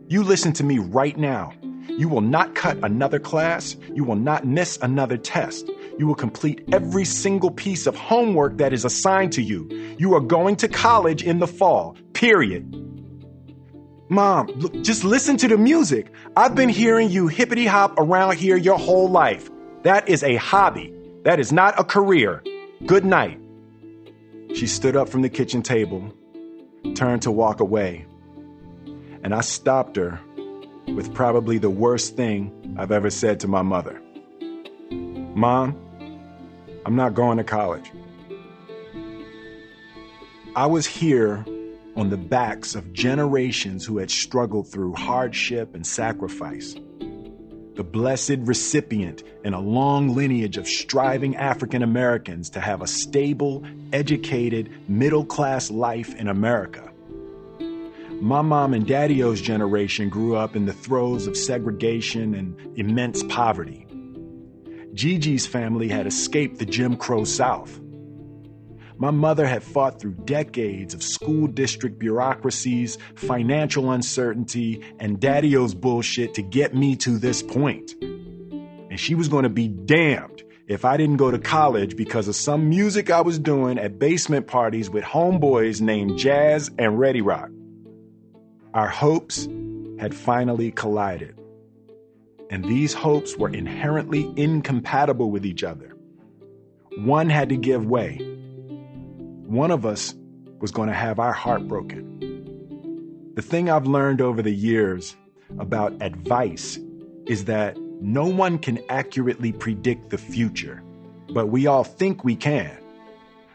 You listen to me right now. You will not cut another class. You will not miss another test. You will complete every single piece of homework that is assigned to you. You are going to college in the fall, period. Mom, look, just listen to the music. I've been hearing you hippity hop around here your whole life. That is a hobby. That is not a career. Good night. She stood up from the kitchen table, turned to walk away and I stopped her with probably the worst thing I've ever said to my mother Mom, I'm not going to college. I was here on the backs of generations who had struggled through hardship and sacrifice. The blessed recipient in a long lineage of striving African Americans to have a stable, educated, middle class life in America. My mom and daddy-o's generation grew up in the throes of segregation and immense poverty. Gigi's family had escaped the Jim Crow South. My mother had fought through decades of school district bureaucracies, financial uncertainty, and daddy-o's bullshit to get me to this point. And she was going to be damned if I didn't go to college because of some music I was doing at basement parties with homeboys named Jazz and Ready Rock. Our hopes had finally collided. And these hopes were inherently incompatible with each other. One had to give way. One of us was going to have our heart broken. The thing I've learned over the years about advice is that no one can accurately predict the future, but we all think we can.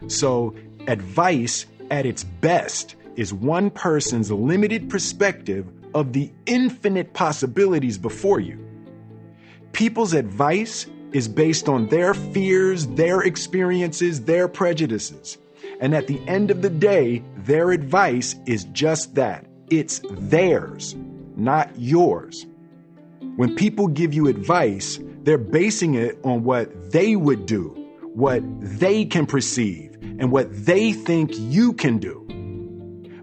So, advice at its best is one person's limited perspective of the infinite possibilities before you. People's advice is based on their fears, their experiences, their prejudices. And at the end of the day, their advice is just that it's theirs, not yours. When people give you advice, they're basing it on what they would do, what they can perceive, and what they think you can do.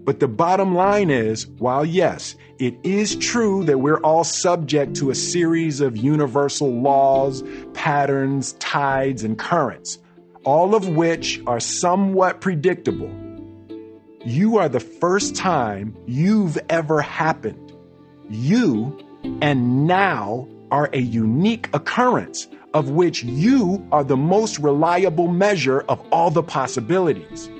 But the bottom line is while yes, it is true that we're all subject to a series of universal laws, patterns, tides, and currents, all of which are somewhat predictable. You are the first time you've ever happened. You and now are a unique occurrence of which you are the most reliable measure of all the possibilities.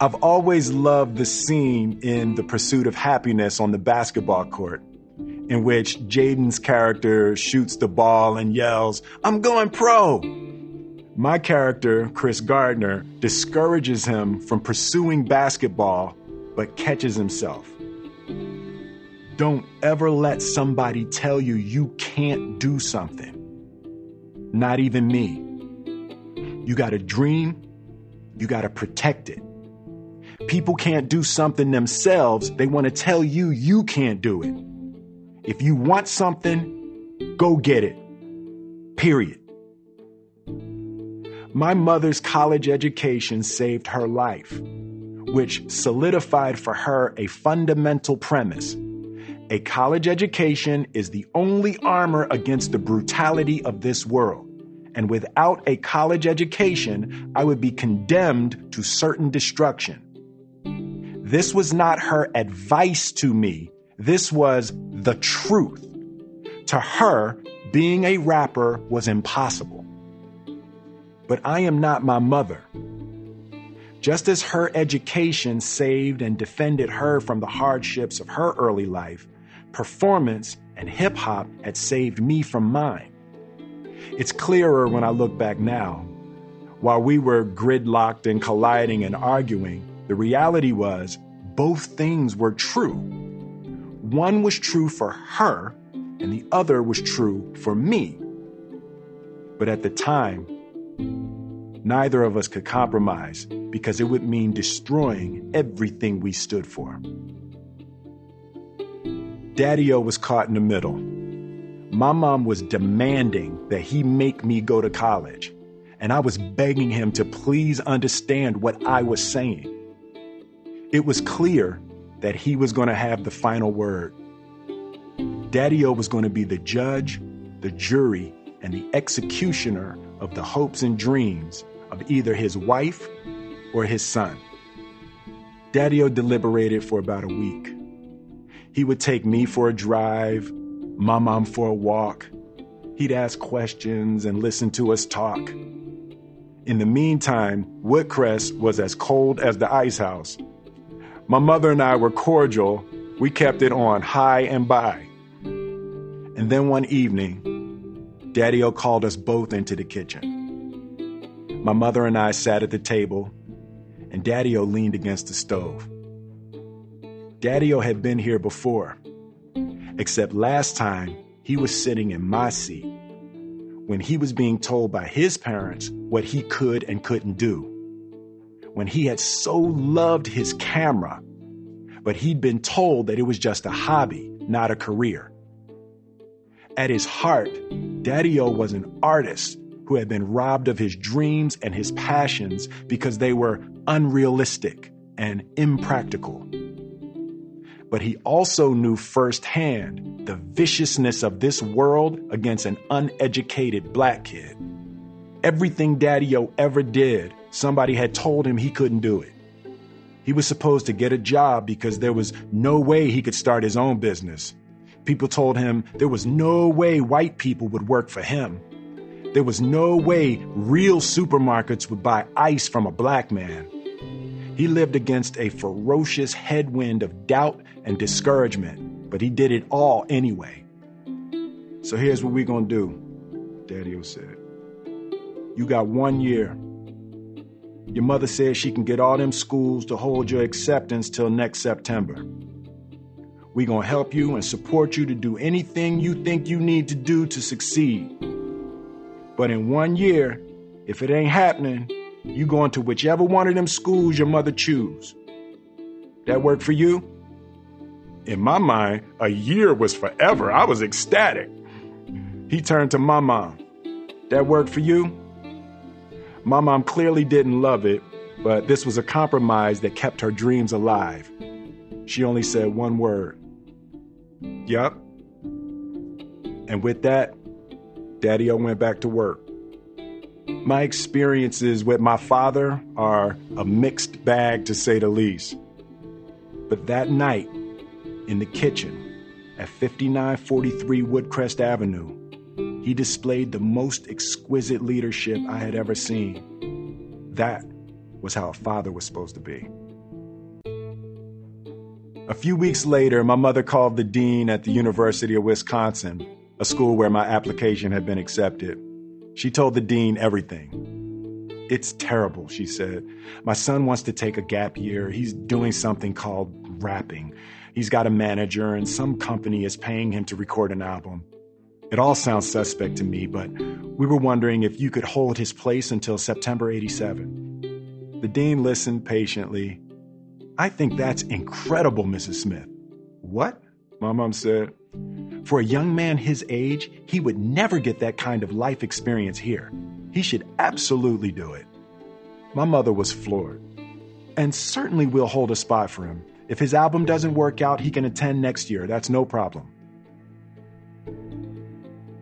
I've always loved the scene in The Pursuit of Happiness on the basketball court, in which Jaden's character shoots the ball and yells, I'm going pro. My character, Chris Gardner, discourages him from pursuing basketball, but catches himself. Don't ever let somebody tell you you can't do something. Not even me. You got a dream, you got to protect it. People can't do something themselves, they want to tell you you can't do it. If you want something, go get it. Period. My mother's college education saved her life, which solidified for her a fundamental premise. A college education is the only armor against the brutality of this world. And without a college education, I would be condemned to certain destruction. This was not her advice to me. This was the truth. To her, being a rapper was impossible. But I am not my mother. Just as her education saved and defended her from the hardships of her early life, performance and hip hop had saved me from mine. It's clearer when I look back now. While we were gridlocked and colliding and arguing, the reality was both things were true. One was true for her, and the other was true for me. But at the time, neither of us could compromise because it would mean destroying everything we stood for. Daddy O was caught in the middle. My mom was demanding that he make me go to college, and I was begging him to please understand what I was saying. It was clear that he was going to have the final word. Daddy O was going to be the judge, the jury, and the executioner of the hopes and dreams of either his wife or his son. Daddy deliberated for about a week. He would take me for a drive, my mom for a walk. He'd ask questions and listen to us talk. In the meantime, Woodcrest was as cold as the ice house. My mother and I were cordial. We kept it on high and by. And then one evening, Daddy O called us both into the kitchen. My mother and I sat at the table, and Daddy O leaned against the stove. Daddy O had been here before, except last time he was sitting in my seat when he was being told by his parents what he could and couldn't do. When he had so loved his camera, but he'd been told that it was just a hobby, not a career. At his heart, Daddy O was an artist who had been robbed of his dreams and his passions because they were unrealistic and impractical. But he also knew firsthand the viciousness of this world against an uneducated black kid. Everything Daddy O ever did, somebody had told him he couldn't do it. He was supposed to get a job because there was no way he could start his own business. People told him there was no way white people would work for him. There was no way real supermarkets would buy ice from a black man. He lived against a ferocious headwind of doubt and discouragement, but he did it all anyway. So here's what we're going to do, Daddy O said. You got one year. Your mother says she can get all them schools to hold your acceptance till next September. We're going to help you and support you to do anything you think you need to do to succeed. But in one year, if it ain't happening, you going to whichever one of them schools your mother choose. That work for you? In my mind, a year was forever. I was ecstatic. He turned to my mom. That work for you? My mom clearly didn't love it, but this was a compromise that kept her dreams alive. She only said one word Yup. And with that, Daddy O went back to work. My experiences with my father are a mixed bag to say the least. But that night, in the kitchen at 5943 Woodcrest Avenue, he displayed the most exquisite leadership I had ever seen. That was how a father was supposed to be. A few weeks later, my mother called the dean at the University of Wisconsin, a school where my application had been accepted. She told the dean everything. It's terrible, she said. My son wants to take a gap year. He's doing something called rapping. He's got a manager, and some company is paying him to record an album. It all sounds suspect to me, but we were wondering if you could hold his place until September 87. The dean listened patiently I think that's incredible, Mrs. Smith. What? My mom said. For a young man his age, he would never get that kind of life experience here. He should absolutely do it. My mother was floored. And certainly we'll hold a spot for him. If his album doesn't work out, he can attend next year. That's no problem.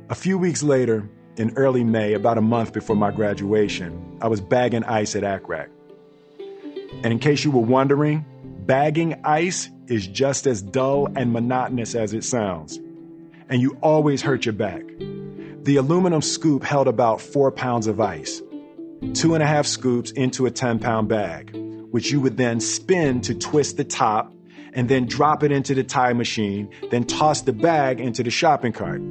A few weeks later, in early May, about a month before my graduation, I was bagging ice at ACRAC. And in case you were wondering, bagging ice is just as dull and monotonous as it sounds. And you always hurt your back. The aluminum scoop held about four pounds of ice. Two and a half scoops into a 10 pound bag. which you would then spin to twist the top and then drop it into the tie machine, then toss the bag into the shopping cart.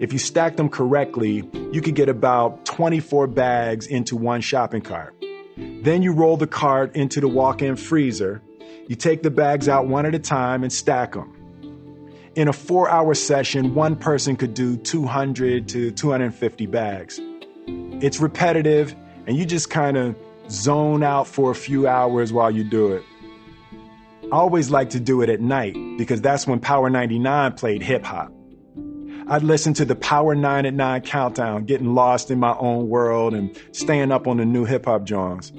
If you stack them correctly, you could get about 24 bags into one shopping cart. Then you roll the cart into the walk in freezer. You take the bags out one at a time and stack them. In a four hour session, one person could do 200 to 250 bags. It's repetitive, and you just kind of zone out for a few hours while you do it. I always like to do it at night because that's when Power 99 played hip hop. I'd listen to the Power 9 at 9 countdown, getting lost in my own world and staying up on the new hip hop joints.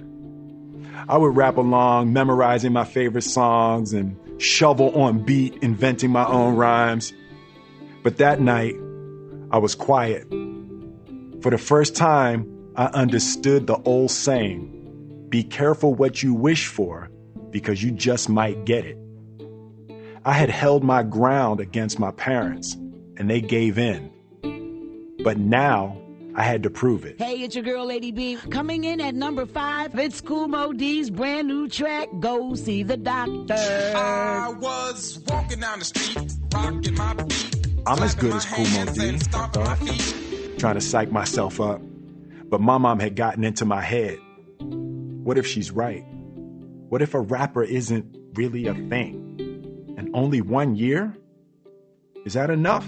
I would rap along, memorizing my favorite songs and shovel on beat, inventing my own rhymes. But that night, I was quiet. For the first time, I understood the old saying be careful what you wish for because you just might get it. I had held my ground against my parents, and they gave in. But now I had to prove it. Hey, it's your girl, Lady B. Coming in at number five, it's Kool D's brand new track, Go See the Doctor. I was walking down the street, rocking my beat. I'm as good as Kool Moe Dee, I thought, trying to psych myself up. But my mom had gotten into my head. What if she's right? What if a rapper isn't really a thing? And only one year? Is that enough?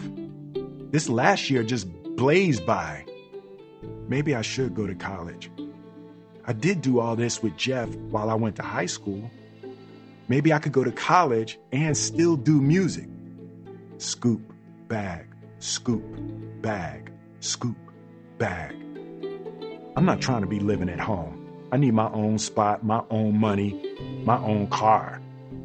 This last year just blazed by. Maybe I should go to college. I did do all this with Jeff while I went to high school. Maybe I could go to college and still do music. Scoop, bag, scoop, bag, scoop, bag. I'm not trying to be living at home. I need my own spot, my own money, my own car.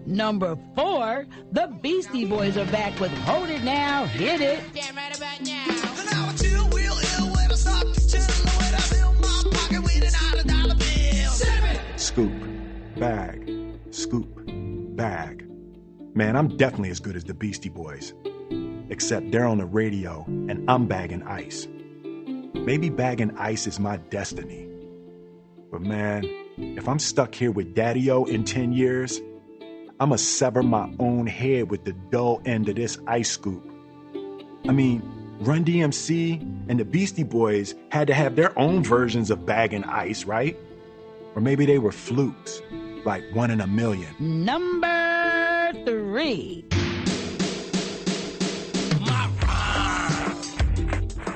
Number four, the Beastie Boys are back with Hold It Now, Hit It. Damn right about now. And now I chill, will, ill, when I stop, chill, when I fill my pocket with an out of dollar bill. Scoop, bag, scoop, bag. Man, I'm definitely as good as the Beastie Boys. Except they're on the radio and I'm bagging ice. Maybe bagging ice is my destiny. But man, if I'm stuck here with Daddy O in 10 years, I'ma sever my own head with the dull end of this ice scoop. I mean, Run DMC and the Beastie Boys had to have their own versions of bagging ice, right? Or maybe they were flukes, like one in a million. Number three,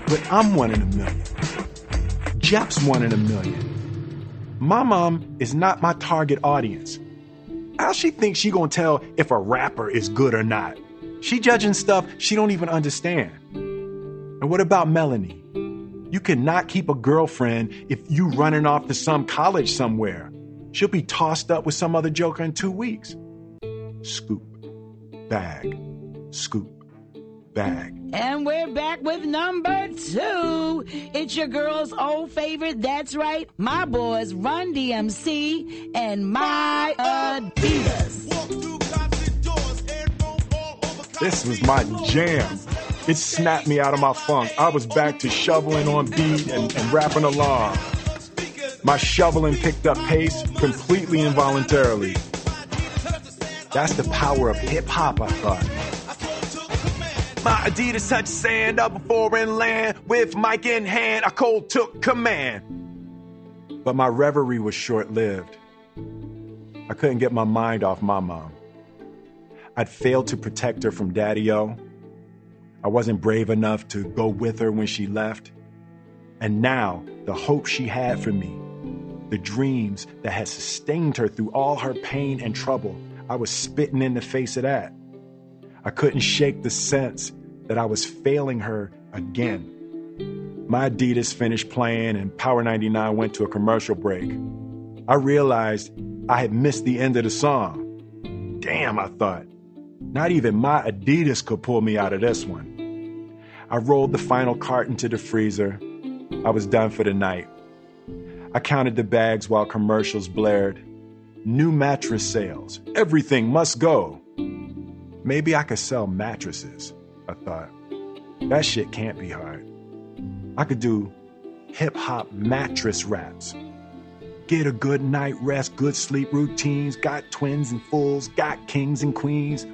But I'm one in a million. Jeff's one in a million. My mom is not my target audience. How she think she gonna tell if a rapper is good or not? She judging stuff she don't even understand. And what about Melanie? You cannot keep a girlfriend if you running off to some college somewhere. She'll be tossed up with some other joker in two weeks. Scoop, bag, scoop, bag. And we're back with number two. It's your girl's old favorite, that's right, my boys Run DMC and My Adidas. This was my jam. It snapped me out of my funk. I was back to shoveling on beat and, and rapping along. My shoveling picked up pace completely involuntarily. That's the power of hip hop, I thought. My Adidas touched sand up a foreign land. With mic in hand, I cold took command. But my reverie was short lived. I couldn't get my mind off my mom. I'd failed to protect her from Daddy O. I wasn't brave enough to go with her when she left. And now, the hope she had for me, the dreams that had sustained her through all her pain and trouble, I was spitting in the face of that. I couldn't shake the sense that I was failing her again. My Adidas finished playing and Power 99 went to a commercial break. I realized I had missed the end of the song. Damn, I thought. Not even my Adidas could pull me out of this one. I rolled the final cart into the freezer. I was done for the night. I counted the bags while commercials blared. New mattress sales. Everything must go. Maybe I could sell mattresses, I thought. That shit can't be hard. I could do hip hop mattress raps. get a good night rest, good sleep routines, got twins and fools, got kings and queens.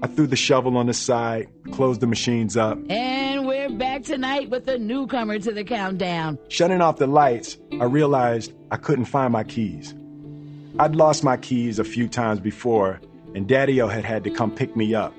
I threw the shovel on the side, closed the machines up. And we're back tonight with a newcomer to the countdown. Shutting off the lights, I realized I couldn't find my keys. I'd lost my keys a few times before, and Daddy O had had to come pick me up.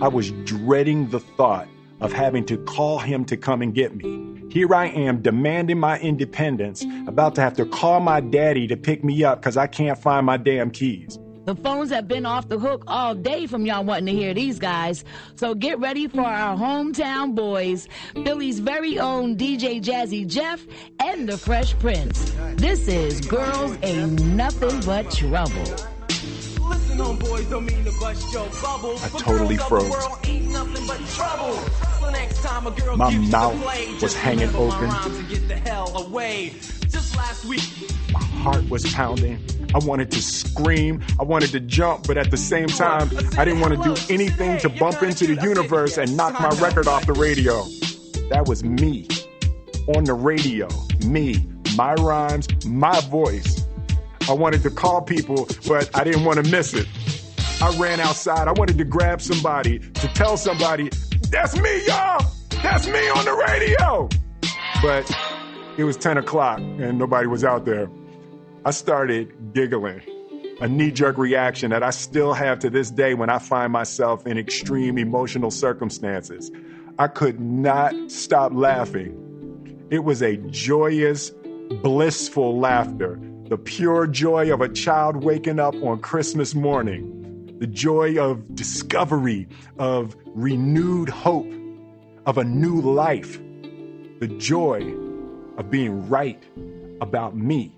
I was dreading the thought of having to call him to come and get me. Here I am demanding my independence, about to have to call my daddy to pick me up because I can't find my damn keys. The phones have been off the hook all day from y'all wanting to hear these guys. So get ready for our hometown boys, Philly's very own DJ Jazzy Jeff and the Fresh Prince. This is Girls Ain't Nothing But Trouble. I totally froze. The world ain't nothing but trouble. So next time a girl My mouth was hanging open. rhymes get the hell away. Just last week, My heart was pounding. I wanted to scream. I wanted to jump, but at the same time, I didn't want to do anything to bump into the universe and knock my record off the radio. That was me on the radio. Me, my rhymes, my voice. I wanted to call people, but I didn't want to miss it. I ran outside. I wanted to grab somebody to tell somebody, that's me, y'all. That's me on the radio. But it was 10 o'clock and nobody was out there. I started giggling, a knee jerk reaction that I still have to this day when I find myself in extreme emotional circumstances. I could not stop laughing. It was a joyous, blissful laughter, the pure joy of a child waking up on Christmas morning, the joy of discovery, of renewed hope, of a new life, the joy of being right about me.